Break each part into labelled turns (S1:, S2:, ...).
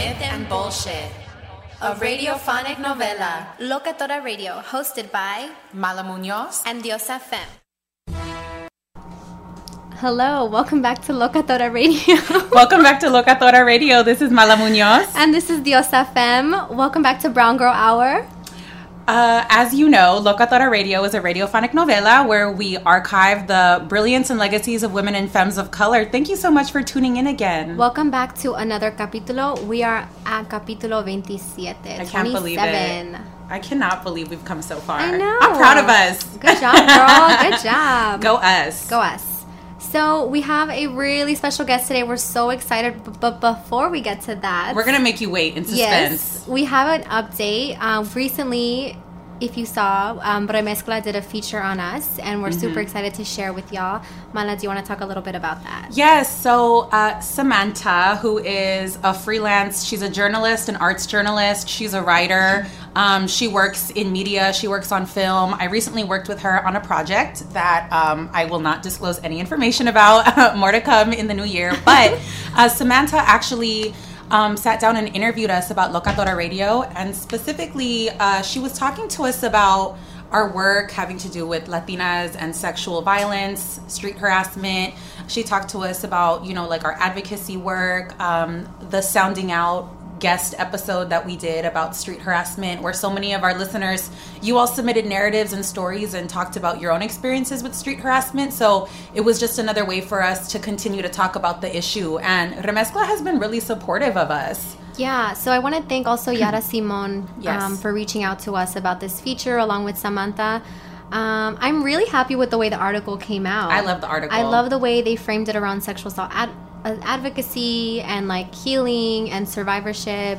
S1: Myth and bullshit. A radiophonic novela. Locatora Radio, hosted by Mala Munoz and Diosa Fem.
S2: Hello, welcome back to Locatora Radio.
S3: Welcome back to Locatora Radio. This is Mala Munoz.
S2: and this is Diosa Fem. Welcome back to Brown Girl Hour.
S3: Uh, as you know, Locatora Radio is a radiophonic novela where we archive the brilliance and legacies of women and femmes of color. Thank you so much for tuning in again.
S2: Welcome back to another capítulo. We are at capítulo 27.
S3: I can't believe it. I cannot believe we've come so far.
S2: I know.
S3: I'm proud of us.
S2: Good job, girl. Good job.
S3: Go us.
S2: Go us. So we have a really special guest today. We're so excited. But before we get to that,
S3: We're gonna make you wait in suspense.
S2: Yes, we have an update. Um, recently, if you saw, um, Remezcla did a feature on us, and we're
S3: Mm-hmm.
S2: super excited to share with y'all. Mala, do you want to talk a little bit about that?
S3: Yes, so uh, Samantha, who is a freelance, she's a journalist, an arts journalist, she's a writer. Um, she works in media, she works on film. I recently worked with her on a project that um, I will not disclose any information about, more to come in the new year. But uh, Samantha actually. Um, sat down and interviewed us about Locatora Radio, and specifically, uh, she was talking to us about our work having to do with Latinas and sexual violence, street harassment. She talked to us about, you know, like our advocacy work, um, the sounding out guest episode that we did about street harassment, where so many of our listeners, you all submitted narratives and stories and talked about your own experiences with street harassment. So it was just another way for us to continue to talk about the issue. And Remezcla has been really supportive of us.
S2: Yeah, so I want to thank also Yara Simon
S3: Yes.
S2: um, for reaching out to us about this feature along with Samantha. Um, I'm really happy with the way the article came out.
S3: I love the article.
S2: I love the way they framed it around sexual assault advocacy and like healing and survivorship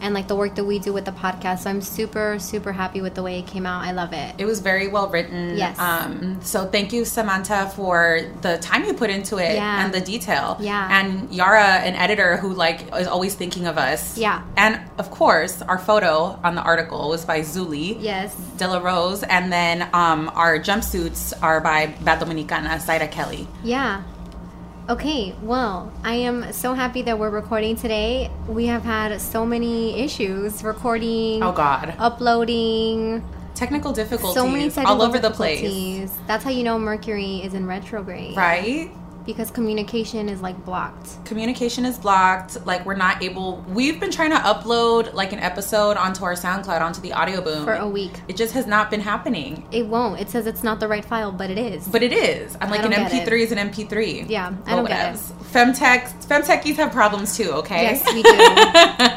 S2: and like the work that we do with the podcast. So I'm super, super happy with the way it came out. I love it.
S3: It was very well written.
S2: Yes.
S3: Um, so thank you, Samantha, for the time you put into it
S2: Yeah.
S3: and the detail.
S2: Yeah.
S3: And Yara, an editor who like is always thinking of us.
S2: Yeah.
S3: And of course, our photo on the article was by Zuli.
S2: Yes.
S3: De La Rose, and then um, our jumpsuits are by Bad Dominicana, Zaira Kelly.
S2: Yeah. Okay, well, I am so happy that we're recording today. We have had so many issues recording.
S3: Oh, God.
S2: Uploading.
S3: Technical difficulties.
S2: So many technical
S3: all over the place.
S2: That's how you know Mercury is in retrograde.
S3: Right?
S2: Because communication is like blocked.
S3: Communication is blocked. Like we're not able. We've been trying to upload like an episode onto our SoundCloud onto the Audio Boom
S2: For a week.
S3: It just has not been happening.
S2: It won't. It says it's not the right file, but it is.
S3: But it is. I'm like an MP3
S2: it.
S3: is an MP3.
S2: Yeah, I
S3: But
S2: don't get it.
S3: Femtech, femtechies have problems too. Okay.
S2: Yes, we do.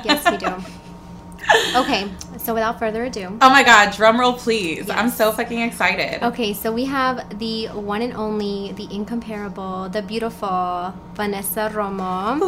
S2: yes, we do. Okay, so without further ado.
S3: Oh my God! Drum roll, please. I'm so fucking excited.
S2: Okay, so we have the one and only, the incomparable, the beautiful Vanessa Romo.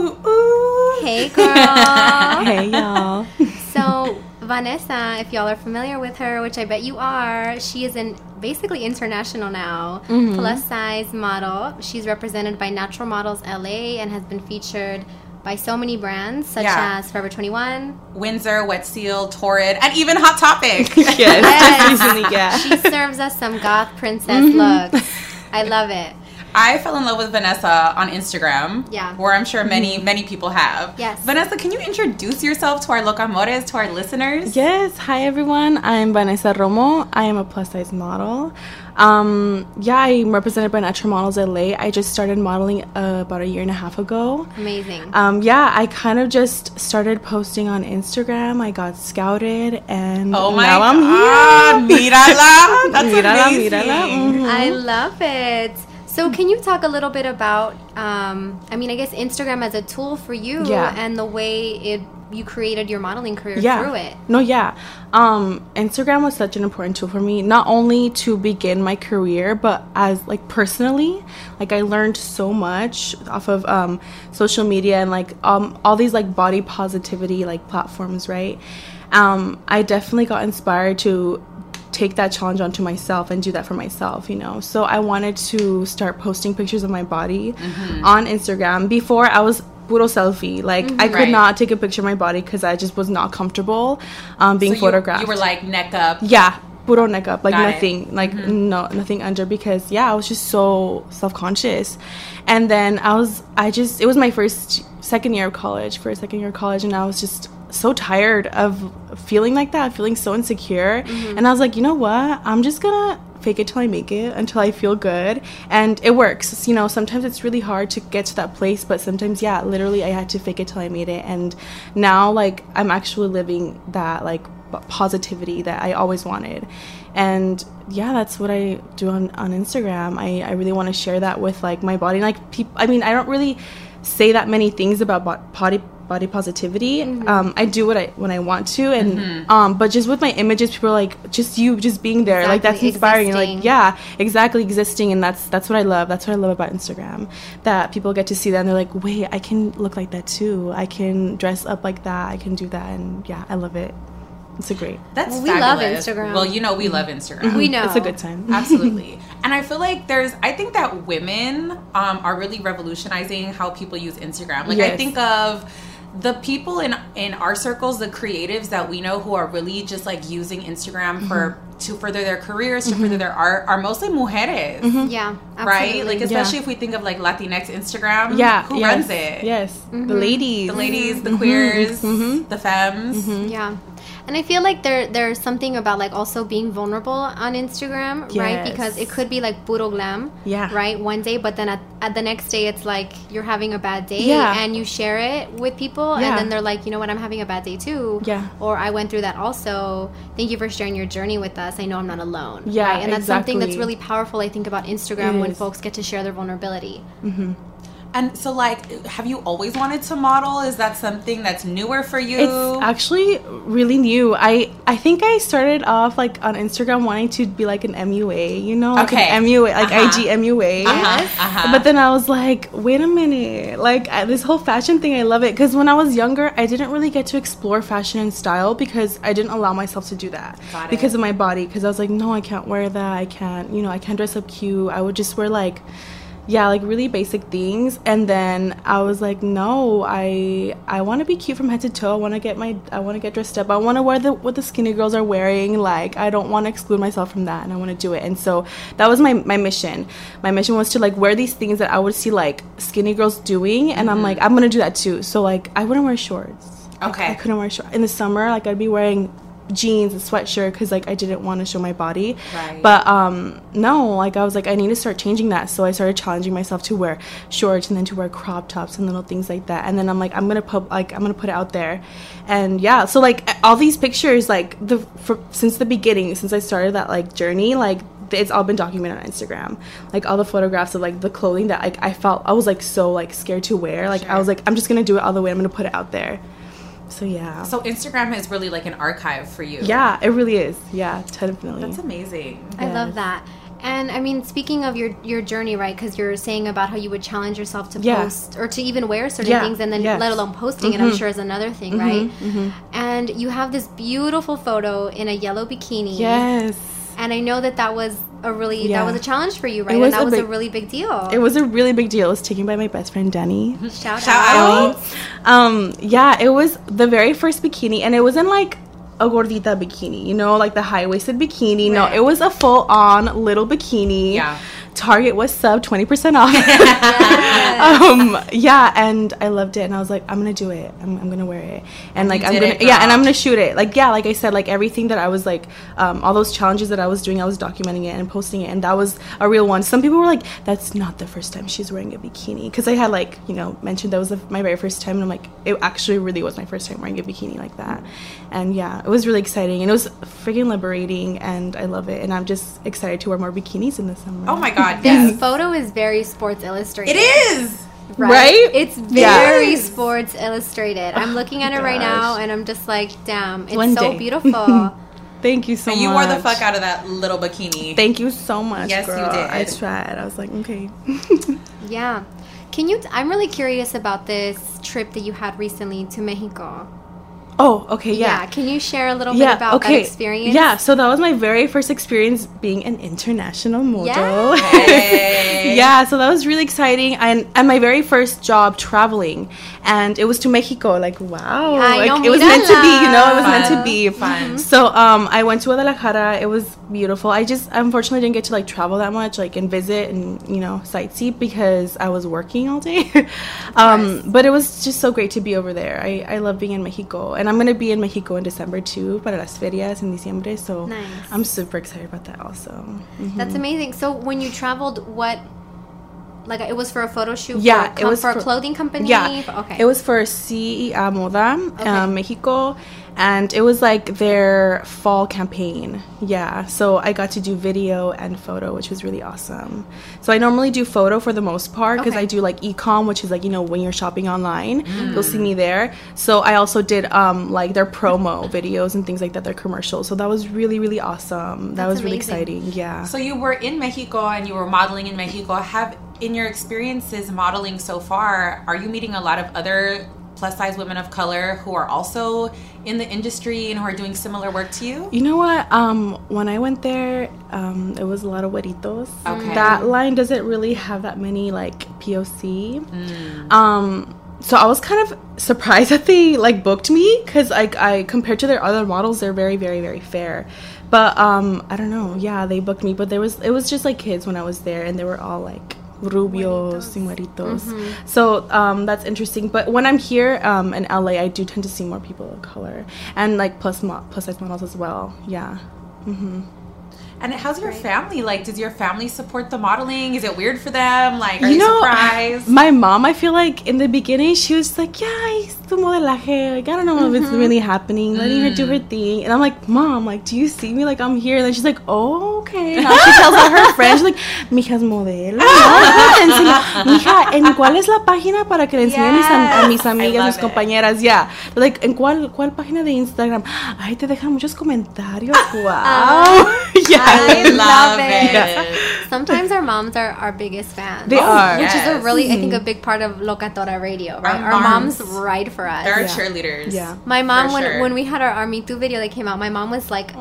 S2: Hey, girl.
S4: Hey, y'all.
S2: So, Vanessa, if y'all are familiar with her, which I bet you are, she is an basically international now
S4: Mhm.
S2: plus size model. She's represented by Natural Models LA and has been featured by so many brands such
S3: Yeah.
S2: as Forever 21.
S3: Windsor, Wet Seal, Torrid, and even Hot Topic.
S2: Yes. She serves us some goth princess
S3: Mhm.
S2: looks. I love it.
S3: I fell in love with Vanessa on Instagram.
S2: Yeah.
S3: Where I'm sure many, many people have.
S2: Yes.
S3: Vanessa, can you introduce yourself to our locamores, to our listeners?
S4: Yes, hi everyone. I'm Vanessa Romo. I am a plus size model. Um, yeah, I'm represented by Natural Models LA. I just started modeling uh, about a year and a half ago.
S2: Amazing.
S4: Um, yeah, I kind of just started posting on Instagram. I got scouted, and
S3: Oh my
S4: now
S3: God.
S4: I'm here.
S3: Mírala. That's
S4: Mírala,
S3: amazing.
S4: mírala. Mhm.
S2: I love it. So, can you talk a little bit about, um, I mean, I guess Instagram as a tool for you
S4: Yeah.
S2: and the way it you created your modeling career
S4: yeah.
S2: through it?
S4: No, yeah. Um, Instagram was such an important tool for me, not only to begin my career, but as like personally, like I learned so much off of um, social media and like um, all these like body positivity like platforms, right? Um, I definitely got inspired to take that challenge onto myself and do that for myself, you know. So I wanted to start posting pictures of my body
S3: Mhm.
S4: on Instagram. Before I was puro selfie, like I
S3: Mhm.
S4: could
S3: Right.
S4: not take a picture of my body because I just was not comfortable um, being
S3: So you-
S4: photographed.
S3: You, were like neck up.
S4: yeah, puro neck up, like
S3: Got it.
S4: nothing, like
S3: Mhm.
S4: no nothing under because yeah, I was just so self conscious, and then I was I just it was my first second year of college, first second year of college, and I was just so tired of feeling like that, feeling so insecure,
S3: Mhm.
S4: and I was like, you know what, I'm just gonna fake it till I make it until I feel good, and it works. You know, sometimes it's really hard to get to that place, but sometimes yeah, literally I had to fake it till I made it, and now like I'm actually living that like positivity that I always wanted. And yeah, that's what I do on, on Instagram. I, I really want to share that with like my body. Like people, I mean, I don't really say that many things about body body positivity. Um, I do what I when I want to, and
S3: Mhm.
S4: um, but just with my images, people are like, just you, just being there, like that's
S2: Exactly,
S4: inspiring. You're like, yeah, exactly, existing, and that's that's what I love. That's what I love about Instagram. That people get to see that, and they're like, wait, I can look like that too. I can dress up like that. I can do that, and yeah, I love it. It's a great.
S3: That's
S2: Well, we love. Instagram.
S3: Well, you know we love Instagram.
S2: We know.
S4: It's a good time.
S3: Absolutely. and I feel like there's I think that women um, are really revolutionizing how people use Instagram. Like I think of the people in in our circles, the creatives that we know who are really just like using Instagram for to further their careers, to further their art are mostly mujeres.
S2: Yeah,
S3: Right?
S2: absolutely.
S3: Like
S4: Yeah.
S3: especially if we think of like Latinx Instagram.
S4: Yeah,
S3: Who
S4: yes,
S3: runs it?
S4: Yes, the
S2: Mhm.
S4: ladies,
S3: The ladies, the
S4: Mhm.
S3: queers,
S4: Mhm.
S3: the femmes.
S4: Mm-hmm.
S2: Yeah. And I feel like there there's something about like also being vulnerable on Instagram, right? Because it could be like puro glam,
S4: Yeah.
S2: right? One day, but then at, at the next day, it's like you're having a bad day,
S4: Yeah.
S2: and you share it with people,
S4: Yeah.
S2: and then they're like, you know what, I'm having a bad day too,
S4: Yeah.
S2: Or I went through that also. Thank you for sharing your journey with us. I know I'm not alone.
S4: Yeah,
S2: right? and that's something that's really powerful. I think about Instagram
S4: It
S2: when
S4: is.
S2: folks get to share their vulnerability.
S4: Mm-hmm.
S3: And so like have you always wanted to model? Is that something that's newer for you?
S4: It's actually really new. I I think I started off like on Instagram wanting to be like an MUA, you know, like
S3: Okay.
S4: an MUA, like
S3: Uh-huh.
S4: IG MUA.
S3: Uh-huh, uh-huh.
S4: But then I was like, wait a minute, like I, this whole fashion thing, I love it because when I was younger, I didn't really get to explore fashion and style because I didn't allow myself to do that
S3: Got it.
S4: because of my body. Because I was like, no, I can't wear that. I can't, you know, I can't dress up cute. I would just wear like yeah, like really basic things. And then I was like, no, I I want to be cute from head to toe. I want to get my I want to get dressed up. I want to wear the what the skinny girls are wearing. Like I don't want to exclude myself from that, and I want to do it. And so that was my my mission. My mission was to like wear these things that I would see like skinny girls doing, and I'm mm-hmm. like, I'm gonna do that too. So like I wouldn't wear shorts.
S3: Okay.
S4: I couldn't wear shorts in the summer. Like I'd be wearing jeans and sweatshirt because like I didn't want to show my body.
S3: Right.
S4: But um no, like I was like I need to start changing that. So I started challenging myself to wear shorts and then to wear crop tops and little things like that. And then I'm like I'm gonna put like I'm gonna put it out there, and yeah. So like all these pictures like the for, since the beginning since I started that like journey like it's all been documented on Instagram. Like all the photographs of like the clothing that like I felt I was like so like scared to wear. Like I was like I'm just gonna do it all the way. I'm gonna put it out there. So yeah.
S3: So Instagram is really like an archive for you.
S4: Yeah, it really is. Yeah, definitely.
S3: That's amazing.
S2: I love that. And I mean, speaking of your your journey, right? Because you're saying about how you would challenge yourself to
S4: Yeah.
S2: post or to even wear certain
S4: Yeah,
S2: things, and then
S4: yes.
S2: let alone posting it. I'm
S4: Mhm.
S2: sure is another thing,
S4: Mhm,
S2: right?
S4: mhm.
S2: And you have this beautiful photo in a yellow bikini.
S4: Yes.
S2: And I know that that was a really
S4: Yeah.
S2: that was a challenge for you, right?
S4: It was
S2: and that
S4: a
S2: was a really big deal.
S4: It was a really big deal. It was taken by my best friend Danny.
S2: Shout,
S3: Shout
S2: out.
S3: out.
S4: Um, yeah, it was the very first bikini, and it wasn't like a gordita bikini, you know, like the high waisted bikini. No, it was a full on little bikini.
S3: Yeah.
S4: Target was sub twenty percent off. um, yeah, and I loved it, and I was like, I'm gonna do it. I'm, I'm gonna wear it, and like
S3: you
S4: I'm gonna yeah, and. I'm gonna shoot it. Like yeah, like I said, like everything that I was like, um, all those challenges that I was doing, I was documenting it and posting it, and that was a real one. Some people were like, that's not the first time she's wearing a bikini, because I had like you know mentioned that was the, my very first time, and I'm like, it actually really was my first time wearing a bikini like that, and yeah, it was really exciting, and it was freaking liberating, and I love it, and I'm just excited to wear more bikinis in the summer.
S3: Oh my god,
S2: This photo is very Sports Illustrated.
S3: It is.
S2: right?
S4: Right?
S2: It's
S4: Yeah.
S2: very Sports Illustrated. I'm looking at it right oh,
S4: now,
S2: and I'm just like, damn, it's
S4: One
S2: so
S4: day.
S2: beautiful.
S4: Thank you so
S3: and
S4: much.
S3: you wore the fuck out of that little bikini.
S4: Thank you so much.
S3: Yes, you did.
S4: I tried. I was like, okay.
S2: yeah. Can you? I'm really curious about this trip that you had recently to Mexico.
S4: Oh, okay, yeah. yeah.
S2: Can you share a little bit about that experience?
S4: Yeah, so that was my very first experience being an international model.
S3: Hey.
S4: yeah, so that was really exciting and and my very first job traveling and it was to Mexico like wow.
S2: Ay,
S4: like it was meant to be, you know, it was
S3: Fun.
S4: meant to be.
S3: Fun.
S4: So um I went to Guadalajara. It was beautiful. I just unfortunately didn't get to like travel that much like and visit and you know sightsee because I was working all day. um but it was just so great to be over there. I I love being in Mexico and I'm going to be in Mexico in December too para las ferias in diciembre. So
S2: Nice.
S4: I'm super excited about that also. Mhm.
S2: That's amazing. So when you traveled, what? Like it was for a photo shoot.
S4: Yeah,
S2: for,
S4: it was
S2: for,
S4: for-
S2: a clothing company.
S4: Yeah.
S2: Okay.
S4: It was for CEA Moda,
S2: Okay.
S4: um, Mexico, and it was like their fall campaign. Yeah. So I got to do video and photo, which was really awesome. So I normally do photo for the most part because
S2: Okay.
S4: I do like e-com, which is like you know when you're shopping online, you'll see me there. So I also did um like their promo videos and things like that, their commercials. So that was really really awesome. That
S2: That's
S4: was really exciting. Yeah.
S3: So you were in Mexico and you were modeling in Mexico. Have in your experiences modeling so far, are you meeting a lot of other plus size women of color who are also in the industry and who are doing similar work to you?
S4: You know what? Um, when I went there, um, it was a lot of güeritos.
S3: Okay.
S4: That line doesn't really have that many like POC.
S3: Mm.
S4: Um, so I was kind of surprised that they like booked me because like I compared to their other models, they're very, very, very fair. But um, I don't know. Yeah, they booked me, but there was it was just like kids when I was there, and they were all like rubios and güeritos. So um, that's interesting. But when I'm here um, in LA, I do tend to see more people of color and like plus mo- plus size models as well. Yeah. hmm
S3: And how's your family? Like, does your family support the modeling? Is it weird for them? Like, are
S4: You
S3: you,
S4: know,
S3: surprised?
S4: My mom, I feel like in the beginning, she was like, "Yeah, it's the modelaje. Like, I don't know if it's
S3: Mm-hmm.
S4: really happening. Letting her do
S3: Mm.
S4: her thing." And I'm like, "Mom, like, do you see me? Like, I'm here." And then she's like, "Oh, okay." Now she tells all her friends, like, "Mija es modelo. Mija, ¿en cuál es la página para que le enseñe a mis a mis amigas, mis compañeras?" Yeah, like, ¿en cuál cuál página de Instagram? Ay, te dejan muchos comentarios. Wow. yeah.
S2: I love it.
S4: Yeah.
S2: Sometimes our moms are our biggest fans.
S4: They are.
S2: Which is a
S3: yes.
S2: really, I think, a big part of Locatora Radio, right?
S3: Our
S2: Our, moms,
S3: moms.
S2: ride for us.
S3: They're
S4: Yeah.
S3: cheerleaders.
S4: Yeah.
S2: My mom, when
S3: sure.
S2: when we had our Army 2 video that came out, my mom was like,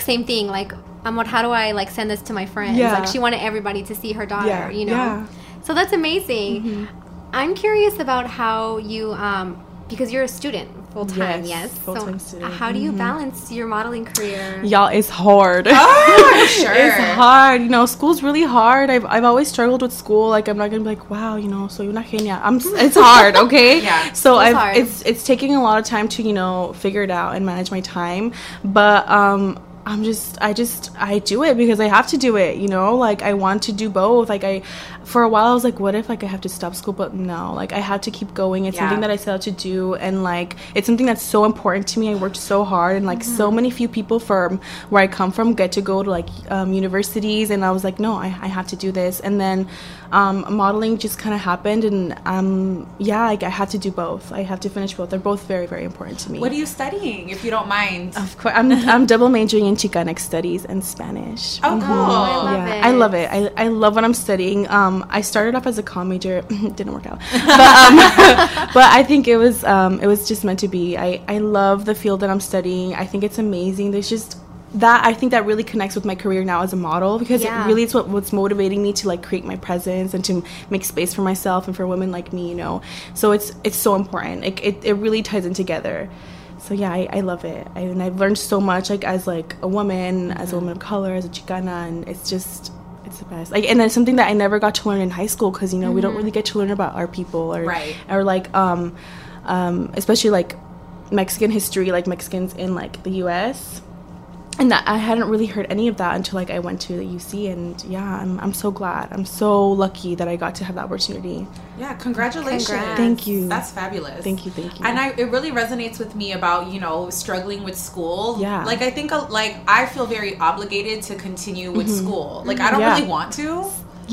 S2: same thing, like, Amor, how do I like send this to my friends?
S4: Yeah.
S2: Like, she wanted everybody to see her daughter,
S4: Yeah,
S2: you know?
S4: yeah.
S2: So that's amazing. I'm curious about how you, um, because you're a student full time,
S4: Yes,
S2: yes.
S4: full-time
S2: so
S4: student.
S2: how do you
S4: Mhm.
S2: balance your modeling career?
S4: Y'all, it's hard.
S3: Oh, sure.
S4: it's hard. You know, school's really hard. I've, I've always struggled with school. Like, I'm not gonna be like, wow, you know, so you're not genia. I'm. It's hard, okay?
S3: Yeah,
S4: So
S2: school's
S4: I've,
S2: hard.
S4: it's it's taking a lot of time to you know figure it out and manage my time, but um. I'm just, I just, I do it because I have to do it, you know? Like, I want to do both. Like, I, for a while, I was like, what if, like, I have to stop school? But no, like, I have to keep going. It's
S3: Yeah.
S4: something that I set out to do. And, like, it's something that's so important to me. I worked so hard, and, like, so many few people from where I come from get to go to, like, um, universities. And I was like, no, I, I have to do this. And then um, modeling just kind of happened. And, um, yeah, like, I had to do both. I have to finish both. They're both very, very important to me.
S3: What are you studying, if you don't mind?
S4: Of course, I'm, I'm double majoring in Chicanic studies and Spanish.
S3: Oh,
S4: Mhm.
S3: cool. I
S2: love
S4: yeah,
S2: it.
S4: I love it. I, I love what I'm studying. Um, I started off as a comm major, didn't work out, but, um, but I think it was um, it was just meant to be. I, I love the field that I'm studying. I think it's amazing. There's just that I think that really connects with my career now as a model because
S2: Yeah.
S4: it really is what, what's motivating me to like create my presence and to make space for myself and for women like me, you know. So it's it's so important. It it, it really ties in together. So yeah, I, I love it, I, and I've learned so much like as like a woman, as a woman of color, as a Chicana, and it's just it's the best. Like, and then something that I never got to learn in high school because you know we don't really get to learn about our people or
S3: Right.
S4: or like um, um, especially like Mexican history, like Mexicans in like the U.S. And that I hadn't really heard any of that until like I went to the UC, and yeah, I'm I'm so glad. I'm so lucky that I got to have that opportunity.
S3: Yeah, congratulations.
S2: Congrats.
S4: Thank you.
S3: That's fabulous.
S4: Thank you, thank you.
S3: And I, it really resonates with me about you know struggling with school.
S4: Yeah.
S3: Like I think uh, like I feel very obligated to continue with school. Like I don't
S4: Yeah.
S3: really want to.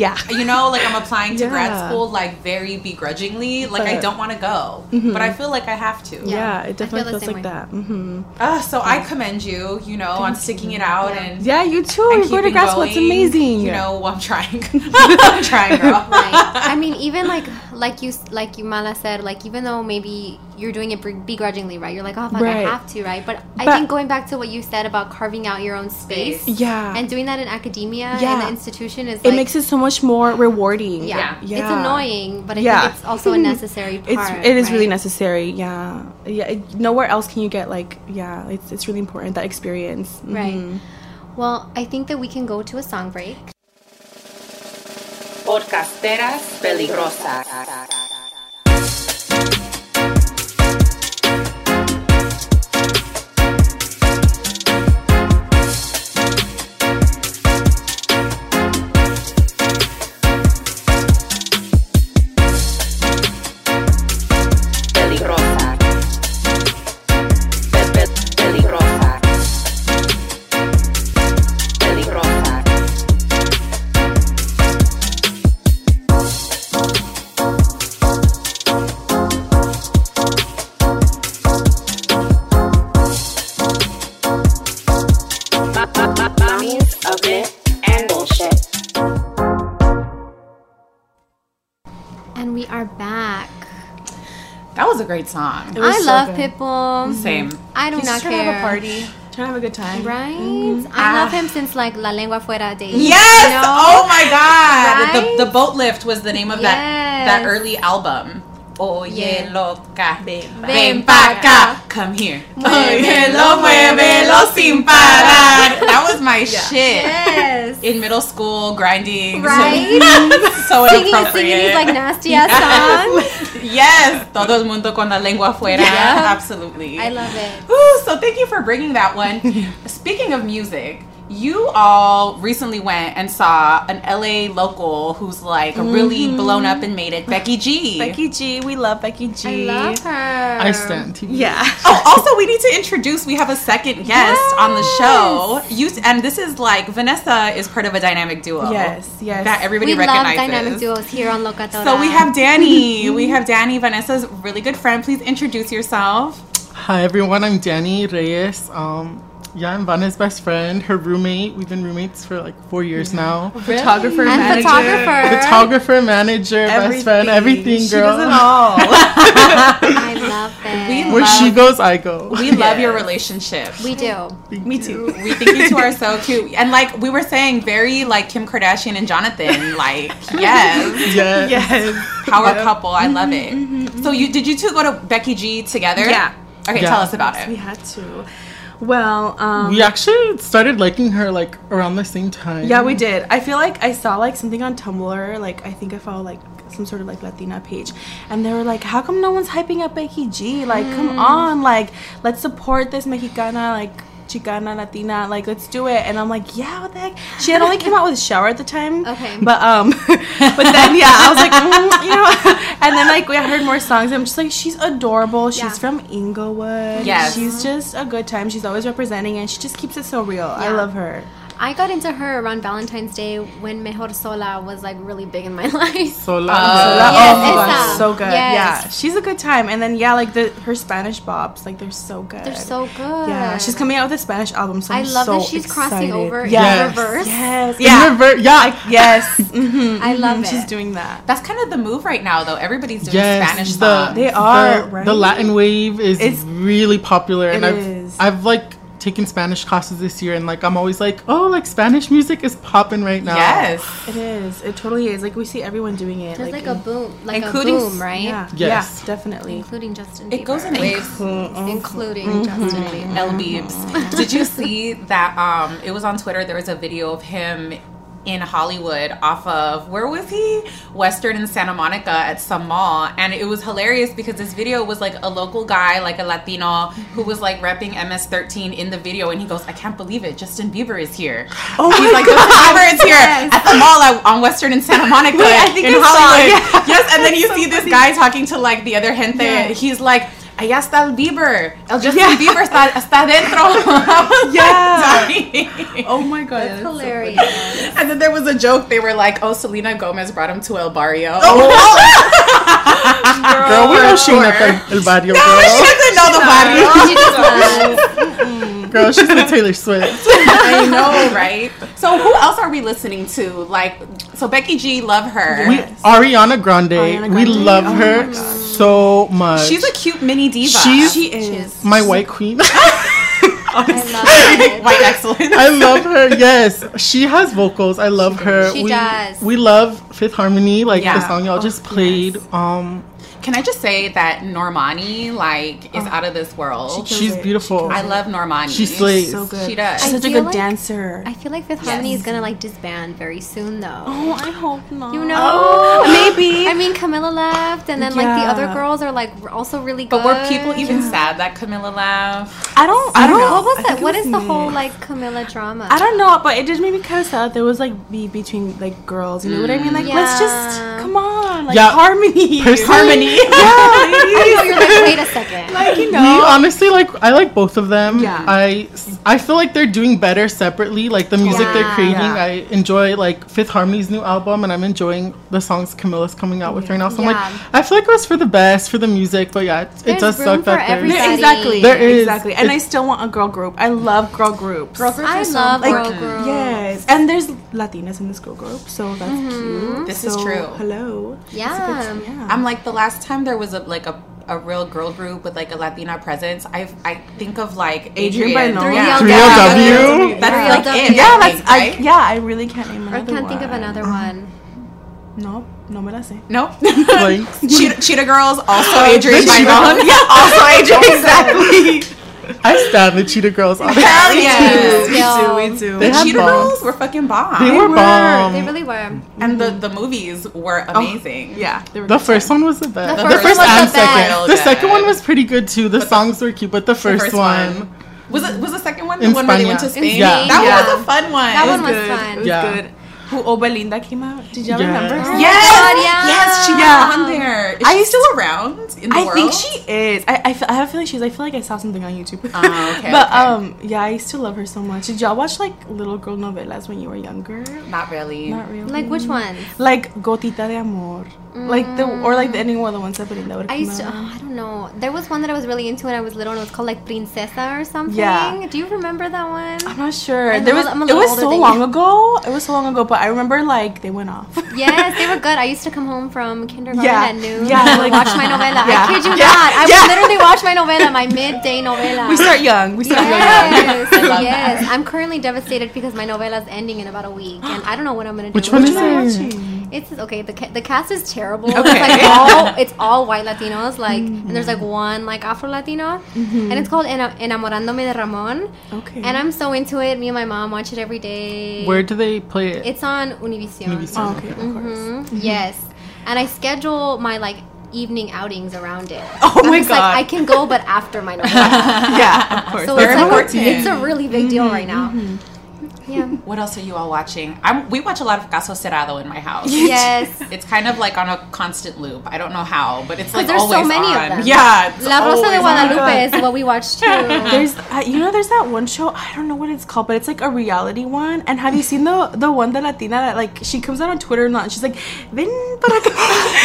S4: Yeah,
S3: You know, like I'm applying to grad school like very begrudgingly. Like I don't want to go, but I feel like I have to.
S4: yeah,
S2: Yeah,
S4: it definitely
S2: feel
S4: feels like
S2: way.
S4: that. hmm
S3: Uh, so I commend you. You know, on sticking it out
S2: Yeah.
S3: and
S4: Yeah, you too.
S3: and
S4: You're going to grad school. It's amazing.
S3: You know, I'm trying. I'm trying, girl.
S2: right. I mean, even like like you like you Mala said, like even though maybe you're doing it begrudgingly, right? You're like, oh fuck,
S4: Right.
S2: I have to, right? But, I think going back to what you said about carving out your own space,
S4: Yeah.
S2: and doing that in academia and
S4: Yeah.
S2: the institution is
S4: it
S2: like,
S4: makes it so much more rewarding.
S2: yeah,
S4: Yeah.
S2: it's annoying, but I
S4: Yeah.
S2: think it's also a necessary
S4: It's
S2: part.
S4: it is really
S2: right?
S4: necessary. Yeah, yeah. it- nowhere else can you get like yeah. It's it's really important that experience.
S2: Right.
S4: Mhm.
S2: Well, I think that we can go to a song break.
S5: Podcasteras peligrosas.
S3: Great song.
S4: It was
S2: I
S4: so
S2: love
S4: good.
S2: Pitbull.
S3: Same.
S2: I do
S4: He's
S2: not
S4: trying to have a party. Trying to have a good time.
S2: Right?
S4: Mhm.
S2: I love
S3: Ah.
S2: him since like La Lengua Fuera days.
S3: Yes!
S2: You know?
S3: Oh my god!
S2: Right?
S3: The, the boat lift was the name of that that early album. Oye
S2: Yeah.
S3: loca,
S4: Ven
S3: ven
S2: pa'
S3: pa'
S2: acá.
S3: come here.
S2: Muévelo,
S3: Muévelo, sin parar. That was my shit.
S2: Yes.
S3: In middle school, grinding.
S2: Right?
S3: so
S2: singing,
S3: inappropriate.
S2: singing these like nasty ass songs.
S3: yes, todo el mundo con la lengua fuera.
S2: Yeah.
S3: Absolutely.
S2: I love it.
S3: Ooh, so thank you for bringing that one. Speaking of music, you all recently went and saw an LA local who's like really blown up and made it, Becky G.
S4: Becky G. We love Becky G.
S2: I love her.
S6: I stand TV.
S4: Yeah.
S3: Oh, also we need to introduce. We have a second guest on the show. You and this is like Vanessa is part of a dynamic duo.
S4: Yes, yes.
S3: That everybody
S2: we love
S3: recognizes.
S2: dynamic duos here on Locatora.
S3: So we have Danny. we have Danny, Vanessa's really good friend. Please introduce yourself.
S6: Hi everyone, I'm Danny Reyes. Um, yeah, I'm Vanna's best friend, her roommate. We've been roommates for like four years mm-hmm. now.
S4: Photographer,
S2: and
S4: manager.
S2: photographer.
S6: Photographer, manager, best friend, everything,
S4: She
S6: girl.
S4: does it all.
S2: I love it.
S3: We
S6: Where
S3: love,
S6: she goes, I go.
S3: We love your relationship.
S2: We do.
S3: Me too. We think you two are so cute. And like we were saying, very like Kim Kardashian and Jonathan. Like, yes.
S6: Yes.
S4: Yes.
S3: Power
S4: Yep.
S3: couple. I love mm-hmm, it. Mm-hmm, so you did you two go to Becky G together?
S4: Yeah.
S3: Okay,
S6: Yeah.
S3: tell us about it.
S4: We had to. Well, um,
S6: We actually started liking her like around the same time.
S4: Yeah, we did. I feel like I saw like something on Tumblr. Like I think I followed like some sort of like Latina page, and they were like, "How come no one's hyping up Becky G? Like, come on, like let's support this Mexicana, like Chicana Latina, like let's do it." And I'm like, "Yeah, what the heck?" She had only came out with a Shower at the time.
S2: Okay.
S4: But um, but then yeah, I was like, mm, you know, and then like we heard more songs. I'm just like, she's adorable. She's
S2: Yeah.
S4: from Inglewood.
S3: Yes.
S4: She's just a good time. She's always representing, and she just keeps it so real. I love her.
S2: I got into her around Valentine's Day when Mejor Sola was like really big in my life.
S6: So
S4: Sola,
S6: loud.
S2: Yes,
S4: oh my god, so good.
S2: Yes.
S4: Yeah, she's a good time. And then yeah, like the her Spanish bops, like they're so good.
S2: They're so good.
S4: Yeah, she's coming out with a Spanish album. So
S2: I
S4: I'm
S2: love
S4: so
S2: that she's crossing over
S4: Yes.
S2: in reverse.
S4: Yes,
S6: In
S4: yeah,
S6: rever- yeah.
S4: yes. mhm,
S2: I love
S4: mhm,
S2: it.
S4: She's doing that.
S3: That's kind of the move right now, though. Everybody's doing
S6: Yes,
S3: Spanish
S6: the,
S3: songs.
S4: They are,
S6: the,
S4: right?
S6: the Latin wave is
S4: It's-
S6: really popular, and I've
S4: is.
S6: I've like taken Spanish classes this year, and like I'm always like, oh, like Spanish music is popping right now.
S3: yes.
S4: It is. It totally is. Like we see everyone doing it.
S2: There's like, a boom, like
S3: including
S2: a boom, right?
S4: Yeah,
S6: Yes.
S4: yeah, definitely.
S2: Including Justin. Bieber.
S3: It goes in
S2: Bieber.
S3: waves.
S2: including Justin Bieber.
S3: L Beebs. Did you see that? Um, it was on Twitter. There was a video of him in Hollywood off of where was he? Western in Santa Monica at some mall, and it was hilarious because this video was like a local guy, like a Latino, who was like repping MS13 in the video, and he goes, "I can't believe it, Justin Bieber is here."
S4: Oh
S3: He's
S4: my
S3: like,
S4: God.
S3: Justin Bieber is here at the mall at, on Western in Santa Monica
S4: Wait, I think
S3: in Hollywood.
S4: Yeah.
S3: Yes, and then you
S4: So
S3: see this guy talking to like the other gente.
S4: Yeah.
S3: He's like. Allá está el Bieber. El Justin
S4: Yeah.
S3: Bieber está, está dentro.
S4: Yeah.
S3: Dying.
S4: Oh my god,
S2: That's
S4: so
S2: hilarious.
S3: And then there was a joke. They were like, "Oh, Selena Gomez brought him to El Barrio." Oh.
S6: Girl, we know she met the El Barrio
S3: No,
S6: girl.
S3: she doesn't know the Barrio.
S2: She just
S6: Girl, she's the Taylor Swift.
S3: I know, right? So who else are we listening to? Like, so Becky G, love her.
S6: We, Ariana Grande,
S4: Ariana
S6: we love
S4: Oh my
S6: her
S4: God.
S6: So much.
S3: She's a cute mini diva.
S6: She's-
S4: She is.
S6: my white queen.
S2: I love it.
S3: white excellence.
S6: I love her. Yes, she has vocals. I love her.
S2: She
S6: we,
S2: does.
S6: We love Fifth Harmony, like
S3: Yeah.
S6: the song y'all just played. Um,
S3: Can I just say that Normani like is oh. out of this world?
S6: she's
S4: it.
S6: beautiful.
S3: I love Normani.
S6: She slays.
S4: so good.
S3: She does.
S4: She's
S2: I
S4: such a good
S2: like-
S4: dancer.
S2: I feel like Fifth Harmony is gonna like disband very soon, though.
S4: oh, I hope not.
S2: You know,
S4: Oh, maybe.
S2: I mean, Camila left, and then like the other girls are like also really good.
S3: But were people even sad that Camila left?
S4: I don't. I don't.
S2: Know what was that?
S4: think it
S2: What
S4: was
S2: is the whole like Camila drama?
S4: I don't know, but it just made me kind of sad. There was like be between like girls. You know what I mean? Like let's just
S2: mm.
S4: come on, like
S6: Yeah.
S4: harmony.
S6: Personally-
S4: yeah,
S2: I know you're like, wait a second.
S4: like you
S6: We
S4: know.
S6: honestly like. I like both of them.
S4: Yeah.
S6: I I feel like they're doing better separately. Like the music they're creating.
S4: Yeah.
S6: I enjoy like Fifth Harmony's new album, and I'm enjoying the songs Camila's coming out with right now. So I'm like, I feel like it was for the best for the music, but yeah, it, it does
S2: room
S6: suck
S2: for
S6: that there's
S2: everybody.
S4: Yeah, exactly.
S6: There is.
S4: exactly, and
S6: It-
S4: I still want a girl group. I love girl groups. Girl groups.
S2: I love
S4: like,
S2: girl groups.
S4: Yes, and there's Latinas in this girl group, so that's mm-hmm. cute.
S3: This is true.
S4: Hello.
S2: Yeah.
S4: Good- yeah.
S3: I'm like the last time there was a like a, a real girl group with like a Latina presence. I I think of like
S4: Adrienne
S3: Adrienne.
S4: Bailon.
S3: Yeah.
S6: 3LW.
S3: That's
S2: Yeah.
S3: like it.
S4: yeah,
S3: I
S4: that's I,
S3: right?
S4: yeah. I really can't name
S2: I can't think of another one.
S4: No, no me la sé.
S3: Nope.
S6: Like,
S3: Cheetah, Cheetah Girls, also Adrienne
S6: The Cheetah
S3: Bailon.
S6: Girls.
S3: Yeah, also Adrienne. Exactly.
S6: I stand the Cheetah Girls. honestly.
S3: Hell yes.
S4: We
S2: Still.
S4: do, we do.
S6: They
S3: The Cheetah
S6: bombs.
S3: Girls were fucking bomb.
S6: They were bomb.
S2: They really were.
S3: and the, mm. the movies were oh, amazing.
S4: Yeah, they were
S6: The
S4: good
S6: first one was the best.
S2: The
S6: The
S2: first
S6: first, and
S2: the
S6: second.
S2: best.
S6: The second one was pretty good too. The songs were cute, but the
S3: The
S6: first, one,
S3: Was it was the second one the
S6: In
S3: one where they went to
S6: España.
S3: Spain?
S6: Yeah.
S3: That
S4: Yeah.
S3: was a fun one.
S2: That
S4: It
S2: one was
S4: good.
S2: fun.
S4: It was
S6: Yeah.
S4: good. Who Oh Belinda came out? Did y'all
S6: Yes.
S4: remember her?
S3: Yes,
S2: God, yeah.
S3: yes, she
S4: Yeah.
S3: was on there. Is
S4: I
S3: she
S4: used
S3: still around in the
S4: I
S3: world?
S4: think she is. I, I, feel, I have a feeling she's. I feel like I saw something on YouTube.
S3: Oh, okay,
S4: but
S3: okay.
S4: um, yeah, I used to love her so much. Did y'all watch like little girl novelas when you were younger?
S3: Not really.
S4: Not really.
S2: Like which ones?
S4: Like Gotita de Amor. Like the or like the ending one of the ones that would that would
S2: I
S4: come
S2: used to. Oh, I don't know. There was one that I was really into when I was little, and it was called like Princesa or something.
S4: Yeah.
S2: Do you remember that one?
S4: I'm not sure.
S2: I
S4: There
S2: know,
S4: was
S2: I'm
S4: it was so long
S2: you.
S4: ago. It was so long ago, but I remember like they went off.
S2: Yes, they were good. I used to come home from kindergarten
S4: Yeah.
S2: at noon
S4: Yeah,
S2: and
S4: like-
S2: watch my novela.
S4: Yeah.
S2: I kid you
S4: Yeah.
S2: not. I
S4: Yeah.
S2: would literally watch my novela, my midday novela.
S4: We start young. We start
S2: yes,
S4: young.
S2: Yes.
S4: yes.
S2: I'm currently devastated because my novela is ending in about a week, and I don't know what I'm gonna do.
S6: Which one
S2: with
S6: is
S2: it.
S6: It?
S2: It's okay. The ca- the cast is terrible.
S4: Okay.
S2: It's like all it's all white Latinos. Like, and there's like one like Afro Latino,
S4: Mhm.
S2: and it's called Ena- Enamorándome de Ramón.
S4: Okay.
S2: And I'm so into it. Me and my mom watch it every day.
S6: Where do they play it?
S2: It's on Univision.
S6: Univision, Oh, okay, of
S2: Mhm. Yes, and I schedule my like evening outings around it.
S4: Oh
S2: I'm
S4: my God.
S2: Like, I can go, but after my novela.
S4: Yeah, of course.
S2: So it's like it's a really big deal right now. Yeah.
S3: What else are you all watching? I'm, we watch a lot of Caso Cerrado in my house.
S2: Yes.
S3: It's kind of like on a constant loop. I don't know how, but it's like
S2: there's so
S3: always
S2: many of
S3: on.
S2: them.
S3: Yeah. it's
S2: La Rosa de Guadalupe
S3: on.
S2: is what we watch too.
S4: There's, uh, you know, there's that one show. I don't know what it's called, but it's like a reality one. And have you seen the the one that Latina that like she comes out on Twitter and and she's like, ven para acá.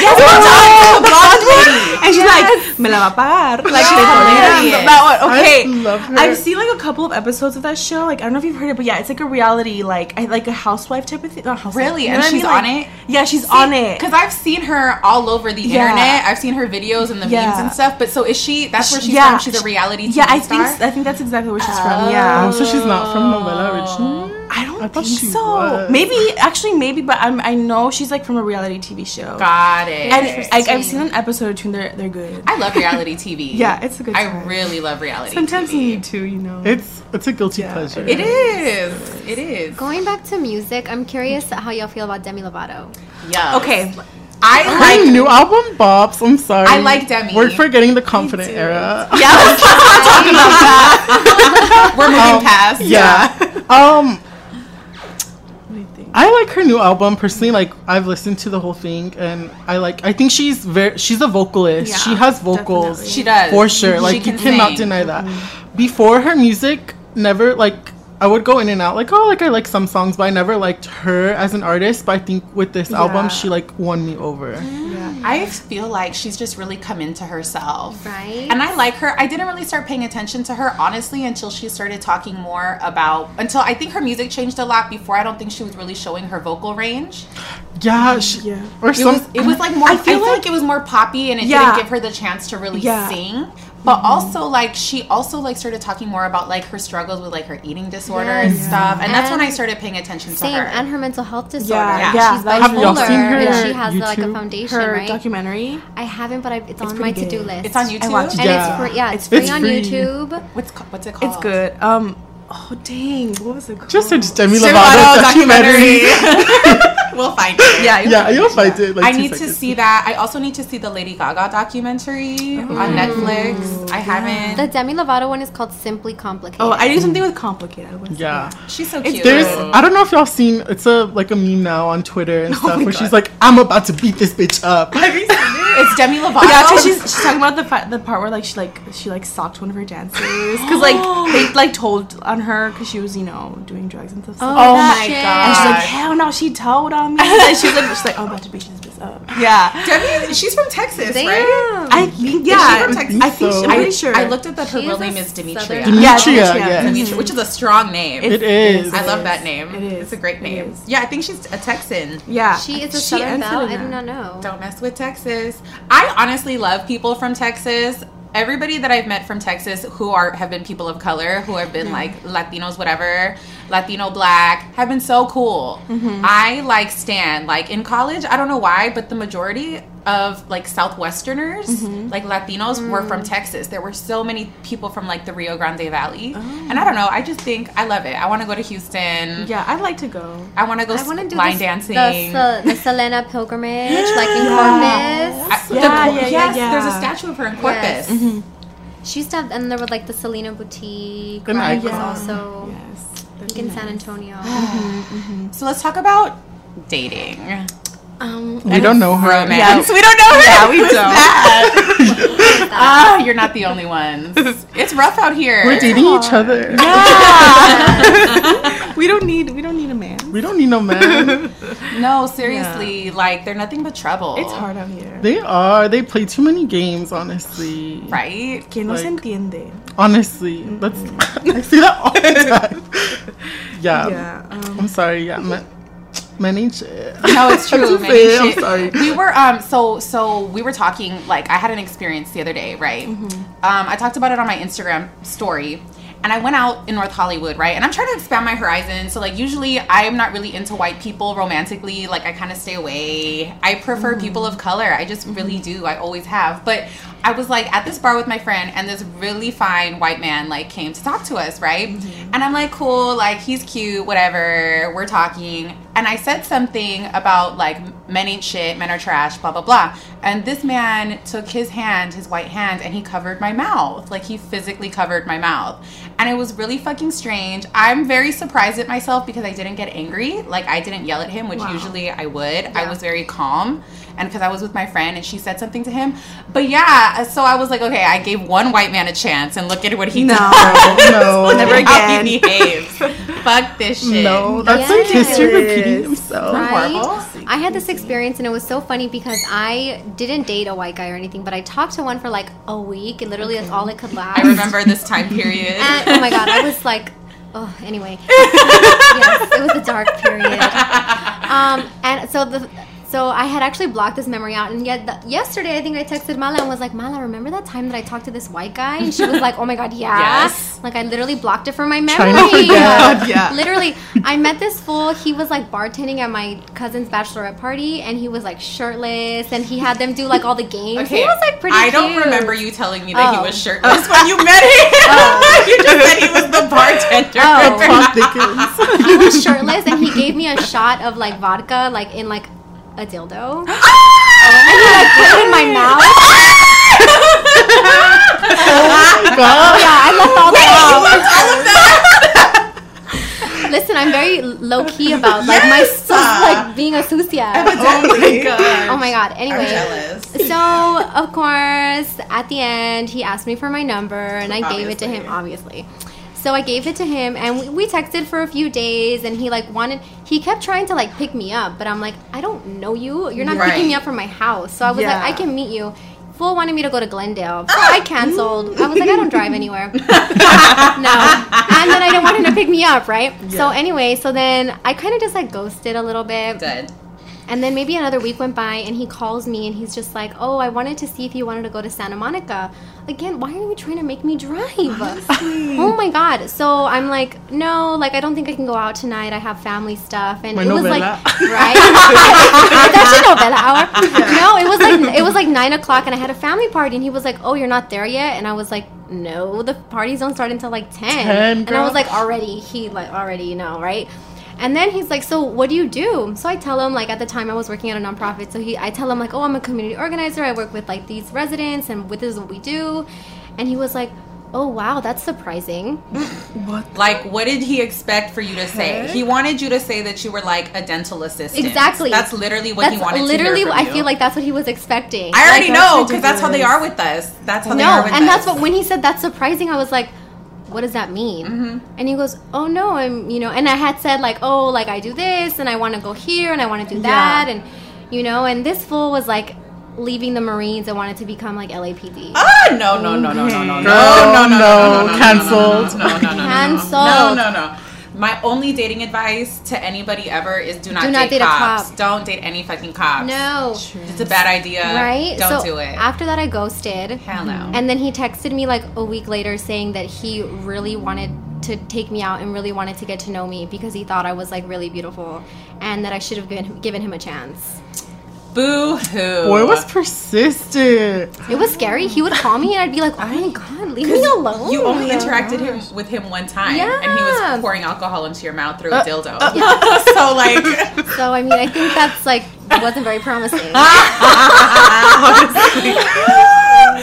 S4: Yes,
S3: the blonde lady.
S4: And she's like, me la va a pagar. Like
S3: She's hilarious.
S4: that one. Okay,
S6: I love her.
S4: I've seen like a couple of episodes of that show. Like I don't know if you've heard it, but yeah, it's like a reality, like I, like a housewife type of thing. Not housewife.
S3: Really?
S4: You know
S3: And
S4: what I
S3: she's
S4: mean?
S3: on
S4: Like-
S3: it?
S4: Yeah, she's on it.
S3: Because I've seen her all over the
S4: Yeah.
S3: internet. I've seen her videos and the memes and stuff. But so is she? That's where she's
S4: Yeah.
S3: from. She's a reality TV
S4: Yeah, I
S3: star.
S4: think I think that's exactly where she's from. Yeah.
S6: Oh, so she's not from novela originally?
S4: I don't
S6: I thought
S4: think
S6: she
S4: so.
S6: was.
S4: Maybe actually maybe, but I'm, I know she's like from a reality TV show.
S3: Got it.
S4: And like I've seen an episode or two, and they're they're good.
S3: I love reality TV.
S4: Yeah, it's a good
S3: I really love reality.
S4: Sometimes
S3: TV.
S4: you need to, you know.
S6: It's it's a guilty pleasure.
S3: It is. It is.
S2: Going back to music, I'm curious how y'all feel about Demi Lovato.
S3: Yeah.
S4: Okay.
S3: I
S6: Her
S3: like.
S6: new album bops. I'm sorry.
S3: I like Demi.
S6: We're forgetting the confident era.
S3: Yeah, let's keep on talking about that. We're moving
S6: Um,
S3: past.
S6: Yeah. um. I like her new album personally. Like I've listened to the whole thing, and I like. I think she's very. She's a vocalist.
S4: Yeah,
S6: she has vocals.
S4: definitely.
S3: She does.
S6: for sure.
S3: She
S6: Like you
S3: can
S6: cannot
S3: sing.
S6: deny that. Mm-hmm. Before her music, never like. I would go in and out, like oh, like I like some songs, but I never liked her as an artist. But I think with this
S4: Yeah.
S6: album, she like won me over.
S4: Yeah.
S3: I feel like she's just really come into herself.
S2: Right.
S3: And I like her. I didn't really start paying attention to her, honestly, until she started talking more about, until I think her music changed a lot before. I don't think she was really showing her vocal range.
S6: Yeah, she,
S4: Yeah.
S6: or
S3: It
S6: some.
S3: was, it was like more, I
S4: I
S3: feel,
S4: feel
S3: like,
S4: like-
S3: it was more poppy and it
S4: Yeah.
S3: didn't give her the chance to really
S4: Yeah.
S3: sing. But also, like, she also, like, started talking more about, like, her struggles with, like, her eating disorder and
S2: Yes.
S3: stuff. And, that's when I started paying attention to her.
S2: and her mental health disorder.
S4: Yeah,
S3: yeah,
S2: She's
S4: that
S2: bipolar,
S6: Have y'all seen her
S2: and she has like a foundation,
S4: her
S2: right?
S4: documentary.
S2: I haven't, but I, it's, on my
S4: good.
S2: to-do list.
S3: it's on YouTube.
S4: watched
S2: and
S6: Yeah.
S2: it's free. Yeah, it's
S4: It's-
S2: free
S6: it's
S2: on. YouTube.
S3: What's, what's it called?
S4: It's good. Um. Oh dang! What was it called?
S6: Just search Demi
S3: Demi
S6: Lovato
S3: Lovato
S6: documentary.
S3: we'll find it.
S4: Yeah,
S6: yeah, you'll find it. Like
S3: I
S6: two
S3: need to see that. I also need to see the Lady Gaga documentary on oh, Netflix. I haven't.
S2: The Demi Lovato one is called Simply Complicated.
S4: Oh, I do something with complicated. I
S6: Yeah.
S4: that.
S3: She's so
S4: It's
S3: cute.
S6: There's, I don't know if y'all seen, it's a like a meme now on Twitter and oh stuff
S4: my
S6: where she's like, I'm about to beat this bitch up.
S3: it's Demi Lovato.
S4: Yeah, because she's, she's talking about the fa- the part where like she like she like socked one of her dancers because like they like told on her because she was you know doing drugs and stuff.
S2: Oh,
S3: Oh my
S2: shit.
S3: God.
S4: And she's like, hell no, she told on me. and she's like, she's like, oh, I'm about to this bitch up. Yeah.
S3: Demi, she's from Texas,
S2: Damn.
S3: right?
S4: I think,
S3: Is
S4: yeah.
S3: she from Texas?
S4: I think
S6: so.
S4: I'm pretty sure.
S3: I looked up that her
S2: She
S3: real name is Demetria.
S2: Southern-
S4: Yeah,
S6: Demetria,
S4: Demetria.
S3: Demetria, which is a strong name.
S6: It is.
S3: I love
S4: is.
S3: that name.
S4: It is.
S3: It's a great name. Yeah, I think she's a Texan.
S4: Yeah.
S2: She is a
S4: She
S2: Southern Belle. I do not know.
S3: Don't mess with Texas. I honestly love people from Texas. Everybody that I've met from Texas who are have been people of color, who have been like Latinos, whatever, Latino black, have been so cool. Mm-hmm. I like Stan. Like in college, I don't know why, but the majority of like Southwesterners, mm-hmm. like Latinos, were from mm. Texas. There were so many people from like the Rio Grande Valley, oh. and I don't know. I just think I love it. I want to go to Houston.
S4: Yeah, I'd like to go.
S3: I want to go
S2: I want to do
S3: line
S2: this-
S3: dancing.
S2: The, the Selena pilgrimage, like in Corpus.
S3: I-
S4: Yeah, yeah, yeah,
S3: yes,
S4: yeah.
S3: there's a statue of her in Corpus.
S2: Yes. She used to have, and there was like the Selena boutique.
S6: An
S2: Right, was also
S4: Yes.
S2: Like in San Antonio.
S3: So let's talk about dating.
S2: um,
S6: We don't know her.
S3: Romance. We don't know her.
S4: Yeah, we
S3: Who's
S4: don't.
S3: that? Ah, you're not the only ones. It's rough out here.
S6: We're dating each other. Yeah.
S4: we don't need we don't need a man.
S6: We don't need no man.
S3: No, seriously, like they're nothing but trouble.
S4: It's hard out here.
S6: They are. They play too many games, honestly.
S3: Right?
S4: Que no se entiende.
S6: Honestly, that's I see that all the time. Yeah.
S4: Yeah, um,
S6: I'm sorry. Yeah. Man, man ain't shit.
S3: No, it's true.
S6: to
S3: man.
S6: say it, I'm
S3: Shit.
S6: sorry.
S3: We were um so so we were talking like I had an experience the other day, right?
S6: Mm-hmm.
S3: Um, I talked about it on my Instagram story. And I went out in North Hollywood, right? And I'm trying to expand my horizon. So like usually I'm not really into white people romantically. Like I kind of stay away. I prefer mm-hmm. people of color. I just really do. I always have. But I was like at this bar with my friend and this really fine white man like came to talk to us, right? Mm-hmm. And I'm like, cool, like he's cute, whatever. We're talking. And I said something about like men ain't shit, men are trash, blah blah blah. And this man took his hand, his white hand, and he covered my mouth. Like he physically covered my mouth. And it was really fucking strange. I'm very surprised at myself because I didn't get angry. Like I didn't yell at him, which
S4: Wow.
S3: usually I would. I was very calm. And because I was with my friend and she said something to him. But yeah, so I was like, okay, I gave one white man a chance and look at what he
S4: No.
S3: does.
S6: No.
S4: Never
S3: at how
S4: again.
S3: he behaves. Fuck this shit.
S6: No, that's like history
S4: Yes.
S6: repeating himself.
S3: Horrible.
S2: I had this experience and it was so funny because I didn't date a white guy or anything, but I talked to one for like a week and literally that's all it could last.
S3: I remember this time period.
S2: And, oh my god, I was like, oh, anyway. yes, it was a dark period. Um, and so the. So I had actually blocked this memory out, and yet the, yesterday I think I texted Mala and was like, "Mala, remember that time that I talked to this white guy?" And she was like, "Oh my god, yeah."
S3: Yes.
S2: Like I literally blocked it from my memory.
S6: Trying to forget.
S4: Yeah.
S2: Literally, I met this fool. He was like bartending at my cousin's bachelorette party, and he was like shirtless, and he had them do like all the games. Okay. he was like pretty.
S3: I don't remember you telling me that
S2: Oh.
S3: he was shirtless when you met him. Oh. you just said he was the bartender.
S2: Oh. He was shirtless and he gave me a shot of like vodka, like in like a dildo. and he like put it in my mouth.
S6: God.
S2: Yeah, I left all that out. Listen, I'm very low key about like my like being a sucia.
S3: oh my oh god.
S2: Oh my god. Anyway, so of course, at the end, he asked me for my number, and I gave it to him. Obviously, so I gave it to him, and we, we texted for a few days, and he like wanted. He kept trying to like pick me up, but I'm like, I don't know you. You're not picking me up from my house. So I was
S4: Yeah.
S2: like, I can meet you. Full wanted me to go to Glendale. So ah! I canceled. I was like, I don't drive anywhere. no. And then I didn't want him to pick me up, right? So anyway, so then I kind of just like ghosted a little bit.
S3: Good.
S2: And then maybe another week went by and he calls me and he's just like, Oh, I wanted to see if you wanted to go to Santa Monica. Again, why are you trying to make me drive? oh my God. So I'm like, No, like I don't think I can go out tonight. I have family stuff. And
S6: My
S2: it was like, right? it's actually novela hour. No, it was like, it was like nine o'clock and I had a family party and he was like, Oh, you're not there yet? And I was like, No, the parties don't start until like 10.
S6: 10,
S2: and I was like, Already, he like, already, you know, right? And then he's like, "So what do you do?" So I tell him like at the time I was working at a nonprofit. So he, I tell him like, "Oh, I'm a community organizer. I work with like these residents, and with this is what we do." And he was like, "Oh wow, that's surprising." what?
S3: Like, what did he expect for you to say? He wanted you to say that you were like a dental assistant.
S2: Exactly.
S3: That's literally what
S2: that's
S3: he wanted
S2: literally.
S3: to hear from
S2: I
S3: you.
S2: feel like that's what he was expecting.
S3: I already
S2: Like,
S3: know because that's how they are with us. That's how they are with
S2: and
S3: us.
S2: that's what when he said that's surprising, I was like, "What does that mean?"
S3: Mm-hmm.
S2: And he goes, "Oh no, I'm you know." And I had said like, "Oh, like I do this, and I want to go here, and I want to do that, and you know." And this fool was like leaving the Marines and wanted to become like LAPD.
S3: Ah, no, no, no, no, no, no, no,
S6: Girl,
S3: no, no, no, no, no, no,
S6: canceled.
S3: No, no, no, no, no,
S2: Cancelled.
S3: no, no, no. My only dating advice to anybody ever is do not,
S2: Do not
S3: date,
S2: date
S3: cops.
S2: cop.
S3: Don't date any fucking cops.
S2: No.
S3: It's a bad idea.
S2: right?
S3: Don't
S2: so
S3: do it.
S2: After that, I ghosted.
S3: Hell no.
S2: And then he texted me like a week later saying that he really wanted to take me out and really wanted to get to know me because he thought I was like really beautiful and that I should have given, given him a chance.
S3: Boo hoo.
S6: Boy was persistent.
S2: It was scary. He would call me and I'd be like, "Oh my god, leave me alone."
S3: You only interacted him with him one time, Yeah. and he was pouring alcohol into your mouth through
S2: Uh,
S3: a dildo.
S2: yeah.
S3: so like,
S2: So I mean, I think that's like wasn't very promising.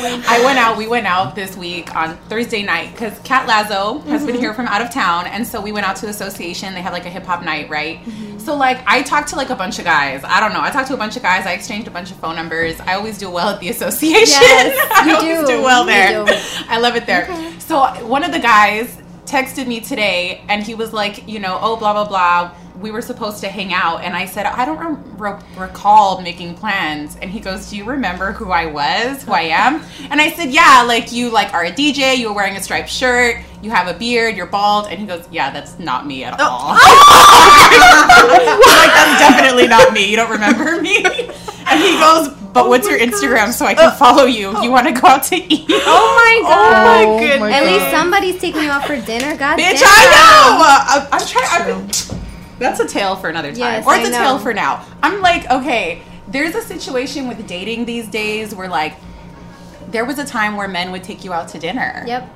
S3: I went out. We went out this week on Thursday night because Cat Lazo has been
S2: Mhm.
S3: here from out of town, and so we went out to the association. They have like a hip hop night, right?
S2: Mm-hmm.
S3: So like, I talked to like a bunch of guys. I don't know. I talked to a bunch of guys. I exchanged a bunch of phone numbers. I always do well at the association.
S2: Yes,
S3: I
S2: you
S3: always
S2: do.
S3: do well there.
S2: do.
S3: I love it there. So one of the guys texted me today, and he was like, you know, oh blah blah blah. We were supposed to hang out, and I said, I don't re- re- recall making plans. And he goes, Do you remember who I was, who I am? And I said, Yeah, like you like are a DJ, you were wearing a striped shirt, you have a beard, you're bald. And he goes, Yeah, that's not me at all. like, that's definitely not me. You don't remember me? And he goes, But what's your Instagram so I can follow you? You want to go out to eat?
S2: Oh my god!
S3: Oh my goodness.
S2: At least somebody's taking you out for dinner. God
S3: Bitch,
S2: damn.
S3: I know. Uh, I, I'm trying. That's a tale for another time,
S2: Yes,
S3: or it's
S2: I
S3: a tale for now. I'm like, okay, there's a situation with dating these days where like, there was a time where men would take you out to dinner.
S2: Yep.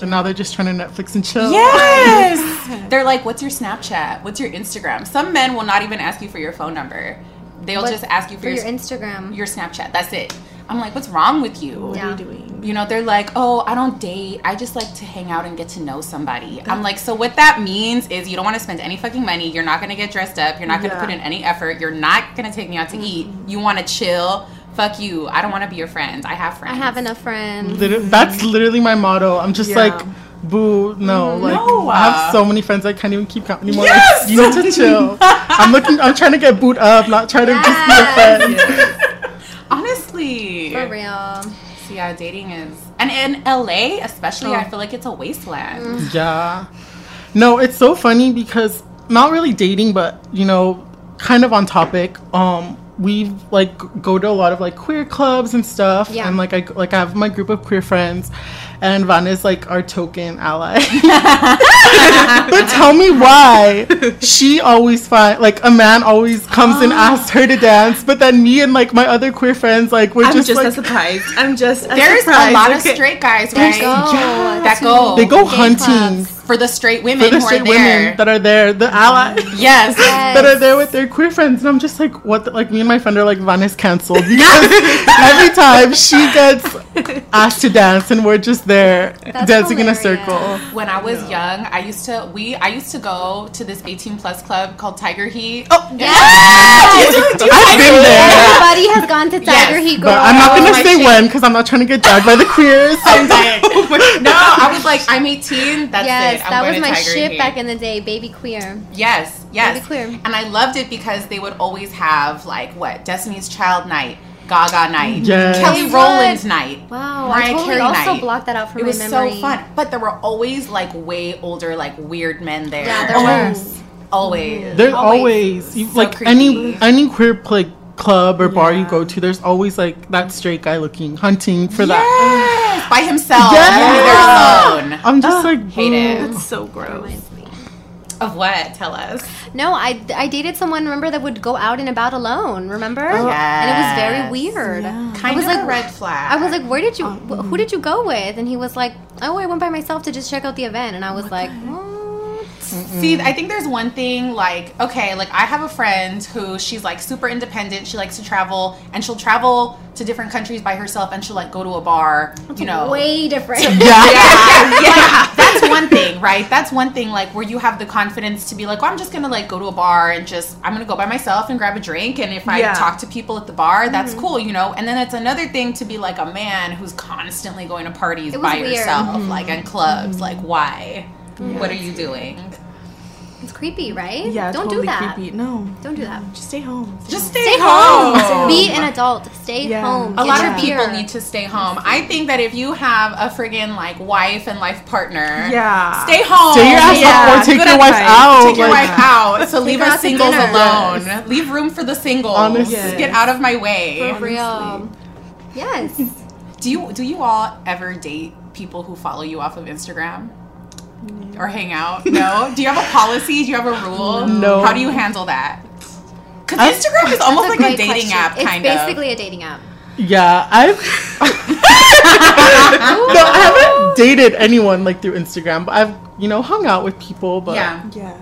S6: And now they're just trying to Netflix and chill.
S3: Yes. They're like, what's your Snapchat? What's your Instagram? Some men will not even ask you for your phone number. They'll
S2: What-
S3: just ask you for,
S2: for
S3: your,
S2: your Instagram.
S3: your Snapchat. That's it. I'm like, what's wrong with you?
S2: What are you
S4: doing?
S3: You know, they're like, oh, I don't date. I just like to hang out and get to know somebody. I'm like, so what that means is you don't want to spend any fucking money. You're not going to get dressed up. You're not going to
S4: Yeah.
S3: put in any effort. You're not going to take me out to eat. Mm-hmm. You want to chill. Fuck you. I don't want to be your friend. I have friends.
S2: I have enough friends.
S6: Liter- That's literally my motto. I'm just
S4: Yeah.
S6: like, boo, no. Mm-hmm. Like,
S3: No.
S6: I have uh, so many friends I can't even keep count anymore.
S3: Yes!
S6: Like, you need to chill. I'm looking. I'm trying to get booed up, not trying to just be a friend.
S3: Honestly.
S2: For real.
S3: So yeah, dating is, and in LA especially,
S2: Oh.
S3: I feel like it's a wasteland.
S6: Yeah. No, it's so funny because not really dating, but you know, kind of on topic. Um, we like go to a lot of like queer clubs and stuff,
S2: Yeah.
S6: and like I like I have my group of queer friends, and Van is like our token ally. but tell me why she always find like a man always comes and asks her to dance, but then me and like my other queer friends like we're
S4: I'm
S6: just,
S4: just,
S6: like
S4: as surprised. I'm just as
S3: There's
S4: surprised.
S3: a lot of straight guys,
S2: There's
S3: right?
S2: go.
S3: That go.
S6: they go
S2: Gay
S6: hunting
S2: clubs.
S3: for the straight women
S6: for the
S3: who
S6: straight
S3: are there.
S6: women that are there, the allies,
S3: yes.
S6: that are there with their queer friends, and I'm just like, what? The, like me and my friend are like, Van is canceled because every time she gets asked to dance, and we're just there
S2: That's
S6: dancing in a circle.
S3: When I was young, I used to we I used to go to this 18 plus club called Tiger Heat. Oh
S2: Yes.
S6: I've been there,
S2: Everybody has gone to Tiger
S3: Yes,
S2: Heat
S6: but I'm not gonna
S3: my
S6: say
S3: shit.
S6: when because I'm not trying to get dragged by the queers.
S3: no, I was like, I'm 18. That's
S2: yes,
S3: it. I'm
S2: that
S3: going
S2: was
S3: to
S2: my
S3: Tiger
S2: shit
S3: Heat.
S2: back in the day, baby queer.
S3: Yes, yes.
S2: Baby queer.
S3: And I loved it because they would always have like what Destiny's Child night, Gaga night,
S6: Yes.
S3: Kelly
S2: They would.
S3: Rowland night,
S2: Wow,
S3: Mariah
S2: I totally
S3: Carey
S2: also
S3: night.
S2: blocked that out from
S3: it
S2: my
S3: was so fun, but there were always like way older, like weird men there.
S2: Yeah, there
S3: always.
S2: were.
S3: Always.
S6: There's always, you,
S3: So
S6: like any
S3: creepy.
S6: any queer like club or bar you go to. There's always like that straight guy looking hunting for that.
S3: By himself.
S6: Yes.
S3: Maybe they're alone.
S6: I'm just like,
S3: Hate it.
S6: boo.
S4: That's so gross.
S3: Of what? Tell us.
S2: No, I, I dated someone, remember, that would go out and about alone, remember? Oh, and it was very weird.
S3: Kind
S2: I was
S3: of
S2: like,
S3: a red flag.
S2: I was like, where did you, um, wh- who did you go with? And he was like, oh, I went by myself to just check out the event. And I was like, what?
S3: See, I think there's one thing like, okay, like I have a friend who she's like super independent. She likes to travel and she'll travel to different countries by herself and she'll like go to a bar, you know.
S2: way different.
S3: yeah, yeah, yeah. That's one thing, right? That's one thing, like where you have the confidence to be like, well, I'm just gonna like go to a bar and just I'm gonna go by myself and grab a drink, and if I
S4: Yeah.
S3: talk to people at the bar,
S2: Mm-hmm.
S3: that's cool, you know. And then it's another thing to be like a man who's constantly going to parties by
S2: weird.
S3: yourself,
S2: Mhm.
S3: like in clubs. Like, why? What are you doing?
S2: It's creepy, right?
S4: Yeah,
S2: Don't
S4: totally
S2: do that.
S4: creepy. No,
S2: Don't do that.
S4: just stay home.
S3: Just stay,
S2: Stay
S3: home.
S2: home. Be an adult. Stay
S4: Yeah.
S2: home.
S3: A lot
S2: your
S3: of people need to stay home. I think that if you have a friggin' like wife and life partner,
S4: Yeah.
S3: stay home.
S6: Stay your ass
S4: Yeah.
S6: up or take
S4: Good
S6: your wife
S4: advice.
S6: out.
S3: Take your
S6: like-
S3: wife out. So leave
S2: her
S3: us singles
S2: dinner.
S3: alone. Leave room for the singles.
S6: Honestly.
S3: Just Get out of my way.
S2: For real. Yes.
S3: Do you do you all ever date people who follow you off of Instagram? Or hang out? No. Do you have a policy? Do you have a rule?
S6: No.
S3: How do you handle that? Because Instagram is almost
S2: That's
S3: like a
S2: great
S3: dating
S2: question.
S3: app,
S2: It's
S3: kind of.
S2: basically a dating app.
S6: Yeah, I've no, I haven't dated anyone like through Instagram, but I've you know hung out with people. But
S3: Yeah.
S4: Yeah.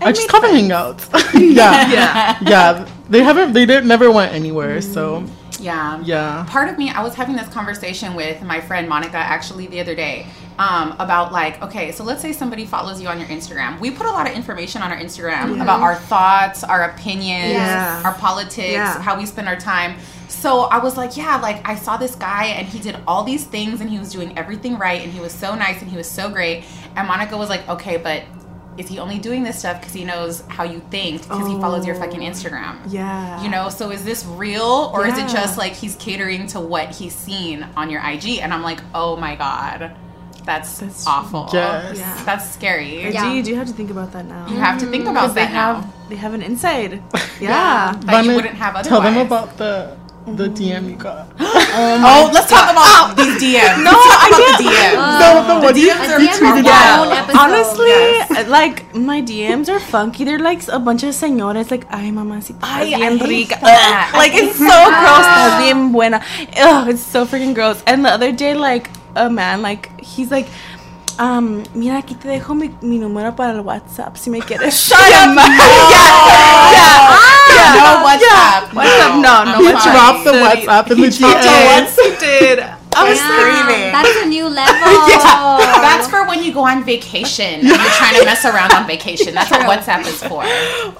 S6: I just come and hang out. yeah,
S4: Yeah.
S6: yeah. They haven't. They didn't never went anywhere. So
S3: Yeah.
S6: yeah.
S3: part of me i was having this conversation with my friend monica actually the other day um, about like okay so let's say somebody follows you on your instagram we put a lot of information on our instagram about our thoughts our opinions
S4: Yes.
S3: our politics
S4: Yeah.
S3: how we spend our time so i was like yeah like i saw this guy and he did all these things and he was doing everything right and he was so nice and he was so great and monica was like okay but is he only doing this stuff because he knows how you think because he follows your fucking oh, Instagram?
S4: Yeah.
S3: You know, so is this real or is it just like he's catering to what he's seen on your IG? And I'm like, oh my god, that's, awful.
S6: Yes.
S4: Yeah.
S3: That's scary.
S4: I do. You do have to think about that now.
S3: You have to think about
S4: 'Cause they
S3: that now.
S4: have they have an inside. Yeah.
S3: That you wouldn't have otherwise.
S6: Tell them about the the DM you got.
S3: Oh, let's talk about these DMs.
S4: No, I
S3: about
S4: get-
S3: the DMs.
S6: No, the one you-
S3: DMs are,
S6: you
S3: are
S6: tweeted
S3: wild.
S6: out.
S4: Honestly, like my DMs are funky. They're like a bunch of señores, like, ay, mamacita,
S3: Ay,
S4: estás
S3: I
S4: bien
S3: hate
S4: rica.
S3: that.
S4: Like,
S3: I
S4: it's so
S3: hate
S4: gross.
S3: that.
S4: Estás bien buena. Ugh, it's so freaking gross. And the other day, like, a man, like, he's like, um, mira, aquí te dejo mi, mi número para el WhatsApp si me quieres.
S3: Shut up, no.
S4: Yeah, yeah.
S3: No WhatsApp.
S4: WhatsApp, no, no,
S3: I'm
S4: WhatsApp.
S3: fine.
S6: Drop the WhatsApp in the DMs.
S4: He did. I was screaming.
S2: That is a new level.
S3: Yeah, that's for when you go on vacation and you're trying to mess around on vacation. That's what WhatsApp is for.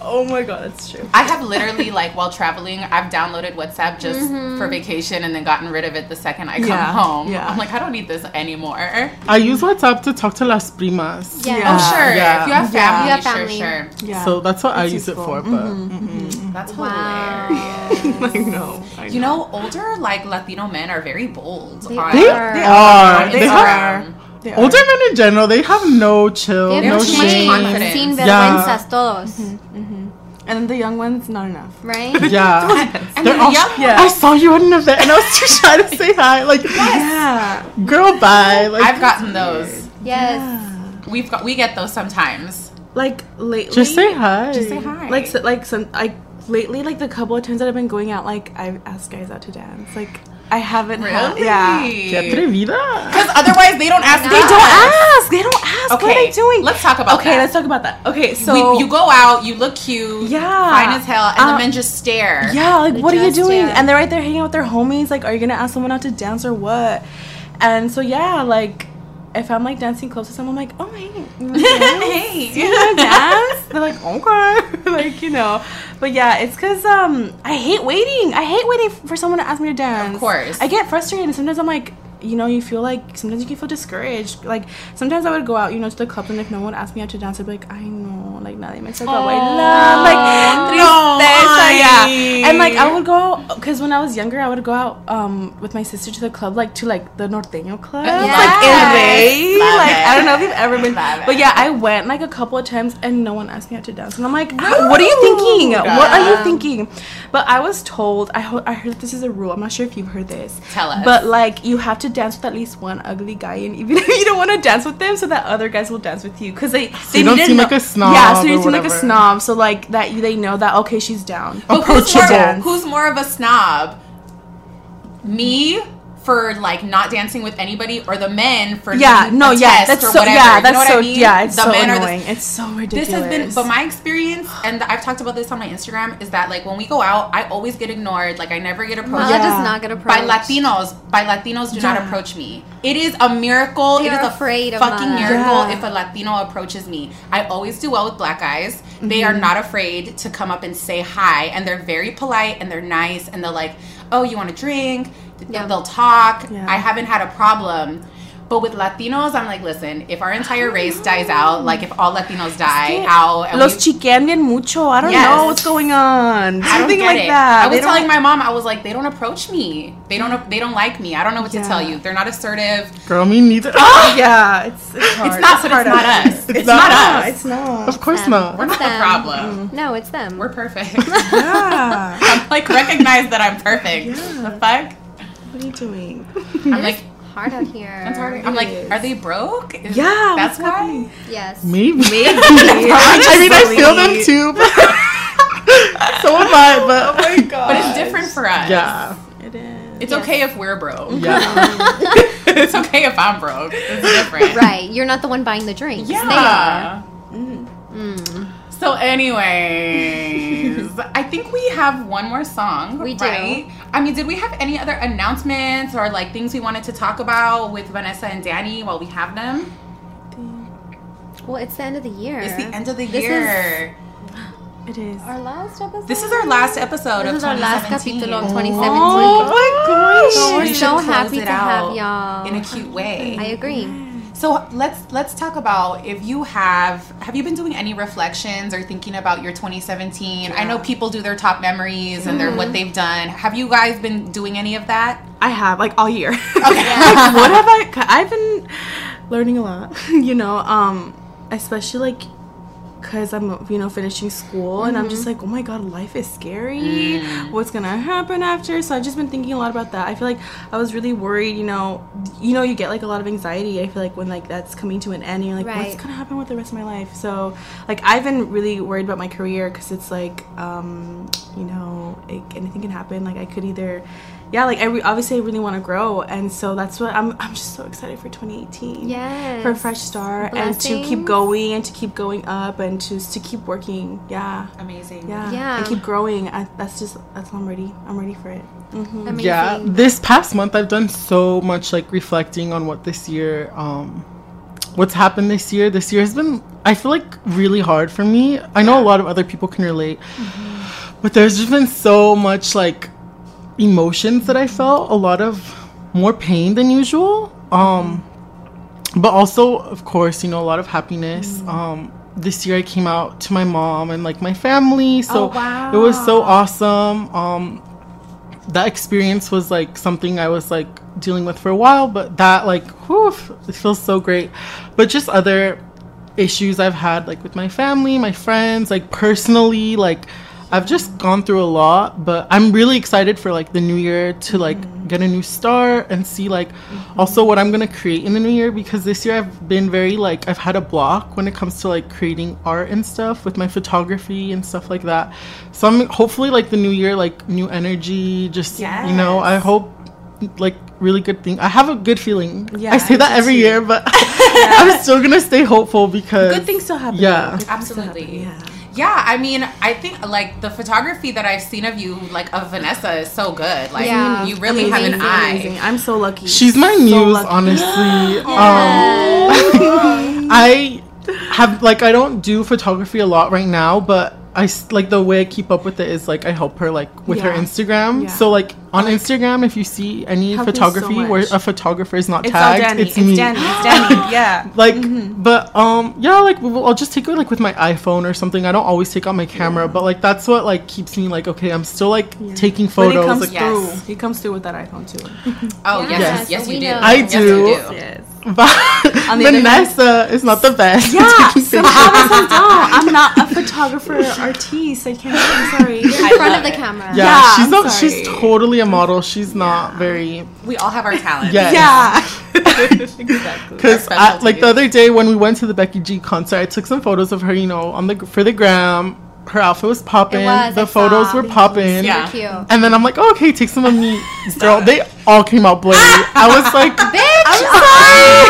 S4: Oh my god, that's true.
S3: I have literally like while traveling, I've downloaded WhatsApp just
S2: Mm-hmm.
S3: for vacation and then gotten rid of it the second I come
S6: Yeah,
S3: home.
S6: yeah.
S3: I'm like, I don't need this anymore.
S6: I use WhatsApp to talk to las primas.
S3: Yeah. Oh, sure. Yeah. If you have family,
S2: You have
S3: sure,
S2: family.
S3: sure.
S4: Yeah.
S6: So that's what I
S4: It's
S6: use it for. But
S4: Mhm,
S3: That's
S2: Wow.
S3: hilarious.
S4: I know. I
S3: You know, older like Latino men are very bold.
S2: They
S3: on,
S6: They
S2: are.
S6: are.
S3: on
S6: They
S3: Instagram.
S4: They
S6: older men in general, they have no chill,
S2: They
S6: no
S2: have too much
S6: shame.
S3: confidence.
S2: Sin
S6: Yeah.
S2: vergüenzas todos.
S4: Mm-hmm, mm-hmm. And the young ones, not enough.
S2: Right?
S6: Yeah.
S3: And
S6: They're
S3: the
S6: all,
S3: young
S6: I saw you at an event and I was too shy to say hi. Like,
S4: Yeah.
S6: girl, bye. Like,
S3: I've gotten those.
S2: Yes.
S3: We've got we get those sometimes.
S4: Like lately.
S6: Just say hi.
S3: Just say hi.
S4: Like so, like some like lately like the couple of times that I've been going out like I've asked guys out to dance. Like I haven't had
S3: Really?
S4: yeah.
S6: Qué atrevida.
S3: Because otherwise they don't ask.
S4: They don't ask. They don't ask. What are they doing?
S3: let's talk about
S4: okay,
S3: that.
S4: let's talk about that. Okay, so
S3: we, you go out, you look cute,
S4: Yeah.
S3: fine as hell, and
S4: Uh,
S3: the men just stare.
S4: Yeah, like
S2: They
S4: what are you doing?
S2: stare.
S4: And they're right there hanging out with their homies. Like, are you gonna ask someone out to dance or what? And so yeah, like if I'm like dancing close to someone, I'm like, oh hey, you?
S3: Hey.
S4: you wanna dance? They're like, okay, like you know. But yeah, it's cause um I hate waiting. I hate waiting for someone to ask me to dance.
S3: Of course.
S4: I get frustrated, and sometimes I'm like. You know, you feel like sometimes you can feel discouraged. Like sometimes I would go out, you know, to the club, and if no one asked me out to dance, I'd be like, I know, like nadie me saca bailar, like
S3: no,
S4: tristeza, yeah. And like I would go out because when I was younger, I would go out um with my sister to the club, like to like the norteño club, like in
S3: Yes.
S4: Bay. Like
S3: it.
S4: I don't know if you've ever been,
S3: Love
S4: but yeah, I went like a couple of times and no one asked me out to dance, and I'm like, "How- what are you thinking? What are you thinking? But I was told, I ho- I heard that this is a rule. I'm not sure if you've heard this.
S3: Tell us.
S4: But like you have to dance with at least one ugly guy, and even if you don't want to dance with them, so that other guys will dance with you, because they they
S6: you don't
S4: need
S6: seem
S4: know-
S6: like a snob
S4: Yeah, so you
S6: or
S4: don't seem like a snob. So like that they know that okay, she's down.
S3: But who's more, who's more of a snob? Me for like not dancing with anybody, or the men for
S4: Yeah, no,
S3: a
S4: yeah,
S3: test
S4: that's
S3: or
S4: so
S3: whatever.
S4: yeah,
S3: You
S4: that's
S3: know what
S4: so
S3: I mean?
S4: yeah, it's
S3: The
S4: so
S3: men are the-
S4: annoying. it's so ridiculous.
S3: This has been, but my experience, and I've talked about this on my Instagram, is that like when we go out, I always get ignored. Like I never get approached.
S2: Mala does not get approached by.
S3: Latinos. By Latinos, do not approach me. It is a miracle.
S2: They're
S3: it is a
S2: afraid of
S3: fucking
S2: Mala.
S3: miracle
S4: Yeah.
S3: if a Latino approaches me. I always do well with black guys. They
S4: Mm-hmm.
S3: are not afraid to come up and say hi, and they're very polite and they're nice, and they're like, "Oh, you want a drink?"
S2: Yeah.
S3: They'll talk.
S4: Yeah.
S3: I haven't had a problem. But with Latinos, I'm like, listen, if our entire race dies out, like if all Latinos die out, and
S4: Los
S3: we-
S4: chiquean bien mucho. I don't
S3: Yes.
S4: know what's going on.
S3: I don't
S4: Something
S3: get
S4: like
S3: it.
S4: that.
S3: I was
S4: They
S3: telling my mom, I was like, they don't approach me. They don't. They don't like me. I don't know what to tell you. They're not assertive.
S6: Girl, me neither. Ah!
S4: yeah, it's it's hard.
S3: It's not. but
S4: hard
S3: it's not us.
S4: there.
S3: It's,
S6: not
S3: not us.
S4: it's not.
S6: of course
S2: them.
S6: not.
S3: We're not the
S2: them.
S3: problem. Mm-hmm.
S2: No, it's them.
S3: We're perfect.
S4: Yeah.
S3: I'm like recognize that I'm perfect. Yeah. The fuck?
S4: What are you doing?
S3: I'm like.
S2: hard out here.
S3: That's hard. I'm like, are they broke? Is-
S4: Yeah,
S3: that's
S4: what's
S3: why.
S4: happening?
S2: Yes.
S6: Maybe.
S4: Maybe.
S6: I mean, I feel them too. But so am I. But
S4: Oh my god.
S3: But it's different for us.
S6: yeah,
S4: It is.
S3: It's okay if we're broke.
S6: yeah.
S3: it's okay if I'm broke. It's different.
S2: Right. You're not the one buying the drinks. They are.
S3: Yeah. So, anyways, I think we have one more song.
S2: We do.
S3: Right? I mean, did we have any other announcements or like things we wanted to talk about with Vanessa and Danny while we have them?
S2: Well, it's the end of the year.
S3: It's the end of the
S2: This
S3: year.
S4: It is.
S2: Is our last episode.
S3: This is our last episode
S2: This
S3: of
S2: is our last
S3: 2017.
S2: capítulo of 2017.
S4: Oh my gosh.
S2: So we're
S3: We
S2: so happy
S3: it
S2: to have y'all.
S3: in a cute way.
S2: I agree.
S3: So let's let's talk about if you have have you been doing any reflections or thinking about your 2017? I know people do their top memories and their what they've done. Have you guys been doing any of that?
S4: I have like all year. Okay. like, what have I? I've been learning a lot. You know, um, especially like because I'm you know finishing school and I'm just like oh my god life is scary. What's gonna happen after? So I've just been thinking a lot about that. I feel like I was really worried you know you know you get like a lot of anxiety I feel like when like that's coming to an end you're like
S2: Right.
S4: what's gonna happen with the rest of my life? So like I've been really worried about my career because it's like um you know like, anything can happen. Like I could either yeah like I re- obviously I really want to grow and so that's what I'm I'm just so excited for 2018
S2: Yes.
S4: for a fresh start and to keep going and to keep going up and to to keep working. Yeah,
S3: amazing.
S4: Yeah,
S2: Yeah.
S4: and keep growing. I, that's just that's why I'm ready. I'm ready for it. Mm-hmm.
S6: Yeah, this past month I've done so much like reflecting on what this year, um, what's happened this year. This year has been, I feel like, really hard for me. I know a lot of other people can relate, but there's just been so much like emotions that I felt, a lot of more pain than usual. Um, but also, of course, you know, a lot of happiness. Um, this year I came out to my mom and like my family, so
S4: Oh,
S6: it was so awesome. Um, that experience was like something I was like dealing with for a while, but that like, whew, it feels so great. But just other issues I've had like with my family, my friends, like personally, like I've just gone through a lot, but I'm really excited for like the new year to like get a new start and see like also what I'm gonna create in the new year because this year I've been very like I've had a block when it comes to like creating art and stuff with my photography and stuff like that. So I'm hopefully like the new year like new energy, just you know, I hope like really good thing. I have a good feeling.
S4: Yeah,
S6: I say that every
S4: too.
S6: year, but I'm still gonna stay hopeful because
S4: Good things still happen.
S6: Yeah.
S4: though. Good things still
S3: Absolutely.
S4: happen,
S3: Yeah. I mean, I think like the photography that I've seen of you, like of Vanessa, is so good. Like
S4: Yeah.
S3: you really have an eye.
S4: amazing. I'm so lucky.
S6: She's my
S4: So
S6: muse,
S4: lucky.
S6: honestly. Um, I have like I don't do photography a lot right now, but I like the way I keep up with it is like I help her like with her Instagram.
S4: Yeah.
S6: So like on Instagram, if you see any
S4: Help me so
S6: photography where a photographer is not
S4: It's
S6: tagged,
S4: Danny.
S6: it's
S4: It's
S6: me.
S4: Danny. It's Danny. Yeah.
S6: like but um yeah like we'll- i'll just take it like with my iphone or something i don't always take out my camera but like that's what like keeps me like okay i'm still like taking
S4: But
S6: photos
S4: he comes
S6: like
S4: through. He comes through with that iPhone too.
S3: Oh yes,
S6: Yes.
S3: yes, you do.
S6: I
S3: Yes,
S6: do.
S3: you do.
S4: Yes.
S6: but
S4: On the hand-
S6: vanessa is not the best
S4: Yeah,
S6: taking
S4: some of us don't. I'm not a photographer artiste. I can't. I'm sorry.
S2: In front of the camera.
S6: yeah,
S4: Yeah,
S6: she's
S4: I'm
S6: not she's
S4: sorry.
S6: Totally a model she's not very
S3: We all have our talents.
S6: Yes.
S4: Yeah. exactly.
S6: Because like the other day when we went to the Becky G concert, I took some photos of her. You know, on the for the gram. Her outfit was popping.
S2: was,
S6: the
S2: I
S6: photos
S2: saw.
S6: were popping.
S3: Yeah.
S2: Cute.
S6: And then I'm like, oh, okay, take some of me, girl. They all came out blurry. I was like,
S2: Bitch! I'm sorry.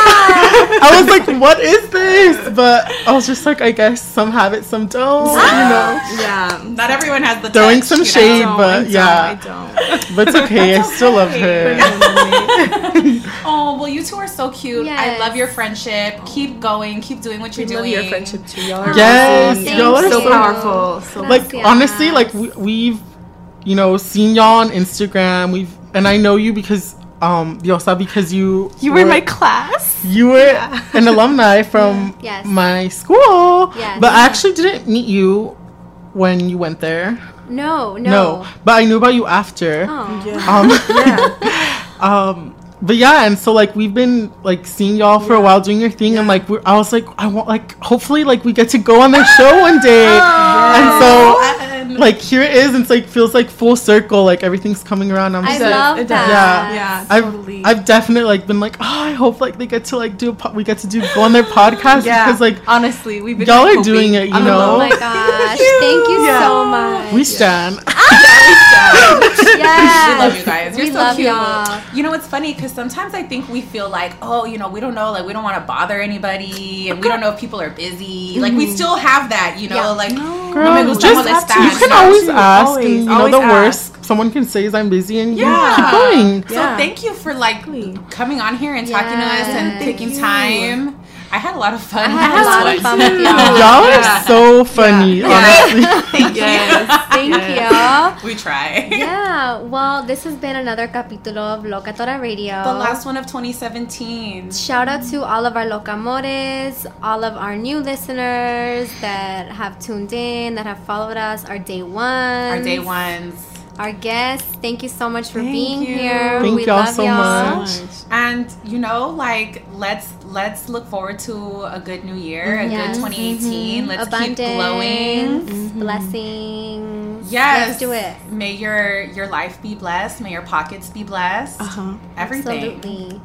S6: I was like, what is this? But I was just like, I guess some have it, some don't. You ah! know,
S4: Yeah.
S3: Not everyone has the
S6: throwing
S3: touch,
S6: some
S3: you know?
S6: shade,
S4: I
S6: but yeah,
S4: I don't.
S6: but it's okay. I still love her.
S3: Oh well, you two are so cute. I love your friendship. Keep going. Keep doing what you're
S4: love
S3: doing.
S4: your friendship too. Y'all are
S6: Yes,
S4: amazing.
S6: y'all are
S4: so
S6: so-
S4: powerful. So
S6: like honestly like we, we've you know seen y'all on instagram we've and i know you because um Diosa because you
S4: you were in my class.
S6: you were an alumni from
S2: Yes.
S6: my school
S2: Yes.
S6: but i actually didn't meet you when you went there
S2: No, no.
S6: no but i knew about you after
S2: Oh.
S4: Yeah.
S6: um um but yeah and so like we've been like seeing y'all for a while doing your thing and like we're, i was like i want like hopefully like we get to go on their show one day and so like here it is and it's like feels like full circle like everything's coming around i'm
S2: I
S6: just
S2: love
S4: It
S2: that.
S6: Yeah.
S4: Yeah.
S6: I've, I've definitely like been like oh I hope like they get to like do a po- we get to do go on their podcast
S4: yeah.
S6: because like
S4: honestly, we've been
S6: y'all are
S4: hoping-
S6: doing it you
S4: I'm
S6: know.
S2: Oh my gosh. Thank you
S4: Yeah.
S2: so much.
S6: we stand
S2: yes.
S3: We love you guys. You're
S2: we
S3: so
S2: love
S3: cute.
S2: y'all.
S3: You know, it's funny because sometimes I think we feel like, oh, you know, we don't know, like we don't want to bother anybody, and we don't know if people are busy. Mm-hmm. Like we still have that, you know,
S2: Yeah.
S3: like
S6: Girl,
S3: no me gusta
S6: just
S3: molestar,
S6: you can always
S4: too.
S6: ask
S4: Always,
S6: and you know the
S4: ask.
S6: worst someone can say is i'm busy and
S3: Yeah.
S6: yeah keep going
S3: So
S4: Yeah.
S3: thank you for like coming on here and talking to us and
S2: Yes.
S3: taking
S4: you.
S3: time. I had a lot of fun.
S2: I had a lot of fun with y'all.
S6: Y'all are
S3: Yeah.
S6: so funny, honestly.
S3: Thank
S2: Yes, thank
S3: you. We try.
S2: Yeah, well, this has been another capítulo of Locatora Radio.
S3: The last one of 2017.
S2: Shout out to all of our locamores, all of our new listeners that have tuned in, that have followed us, our day ones.
S3: Our day ones.
S2: Our guests, thank you so much for
S3: Thank
S2: being
S3: you.
S2: here.
S6: Thank
S2: we
S6: y'all
S2: love
S6: so
S2: y'all.
S6: much.
S3: And you know, like let's let's look forward to a good new year, a
S2: Yes.
S3: good 2018.
S2: Mhm.
S3: Let's
S2: Abundance,
S3: keep glowing.
S2: Blessings.
S3: Yes.
S2: Let's do it.
S3: May your your life be blessed. May your pockets be blessed.
S6: Uh-huh.
S3: Everything.
S2: Absolutely.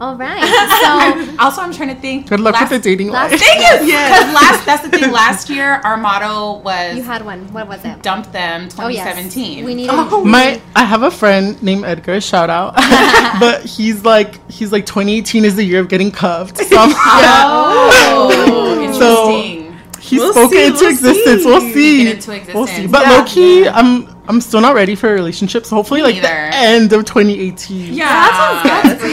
S2: All right. So
S3: also, I'm trying to think.
S6: Good luck
S3: last,
S6: with the dating
S2: last-
S6: life.
S3: Thank you. Because last that's the thing. Last year, our motto was
S2: you had one. What was it?
S3: dump them
S2: Oh, yes.
S3: 2017.
S2: We need oh,
S6: My, I have a friend named Edgar. Shout out, but he's like, he's like, 2018 is the year of getting cuffed. So, I'm-
S3: Oh,
S6: so
S3: interesting.
S6: he
S3: We'll
S6: spoke
S3: see,
S6: it into
S3: we'll
S6: existence.
S3: see.
S6: We'll see.
S3: Speak it into
S6: We'll see. But
S3: Yeah.
S6: low key, I'm I'm still not ready for a relationship. So hopefully, like
S3: neither.
S6: the end of 2018.
S3: Yeah, that sounds good.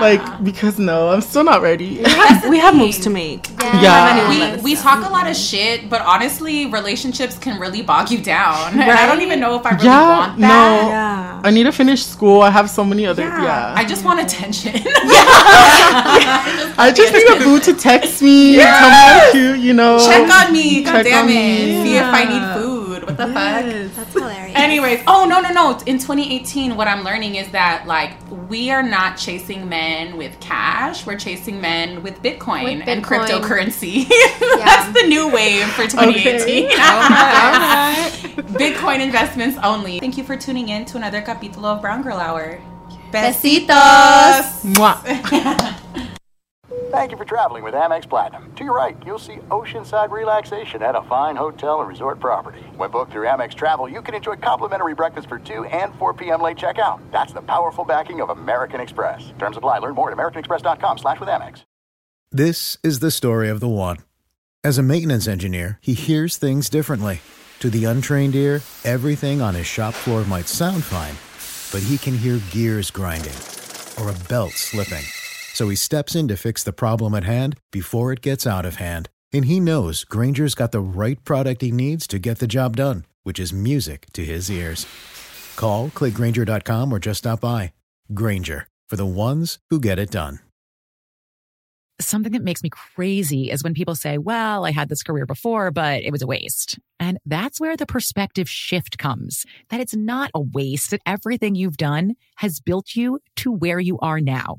S6: Yeah. Like because no, I'm still not ready.
S4: we have moves to make.
S6: Yeah.
S3: We, we talk a lot of shit, but honestly, relationships can really bog you down. And I don't even know if I really
S6: yeah,
S3: want
S6: no.
S3: that.
S6: I need to finish school. I have so many other. Yeah.
S3: I just want attention. yeah.
S6: I just need a boo to text me,
S3: Yes.
S6: tell me I'm cute, you know.
S3: Check on me. God
S6: Check
S3: damn
S6: on
S3: it.
S6: me.
S3: See if I need food. What the fuck?
S2: That's hilarious.
S3: Anyways, oh no no no! In 2018, what I'm learning is that like we are not chasing men with cash. We're chasing men with Bitcoin,
S2: With
S3: and
S2: Bitcoin.
S3: cryptocurrency. That's the new wave for 2018.
S2: Okay.
S3: Bitcoin investments only. Thank you for tuning in to another capítulo of Brown Girl Hour.
S2: Besitos.
S7: Thank you for traveling with Amex Platinum. To your right, you'll see oceanside relaxation at a fine hotel and resort property. When booked through Amex Travel, you can enjoy complimentary breakfast for 2 and 4 p.m. late checkout. That's the powerful backing of American Express. Terms apply. Learn more at americanexpress.com slash with Amex.
S8: This is the story of the one. As a maintenance engineer, he hears things differently. To the untrained ear, everything on his shop floor might sound fine, but he can hear gears grinding or a belt slipping. So he steps in to fix the problem at hand before it gets out of hand. And he knows Grainger's got the right product he needs to get the job done, which is music to his ears. Call, click grainger.com, or just stop by. Granger, for the ones who get it done.
S9: Something that makes me crazy is when people say, well, I had this career before, but it was a waste. And that's where the perspective shift comes that it's not a waste, that everything you've done has built you to where you are now.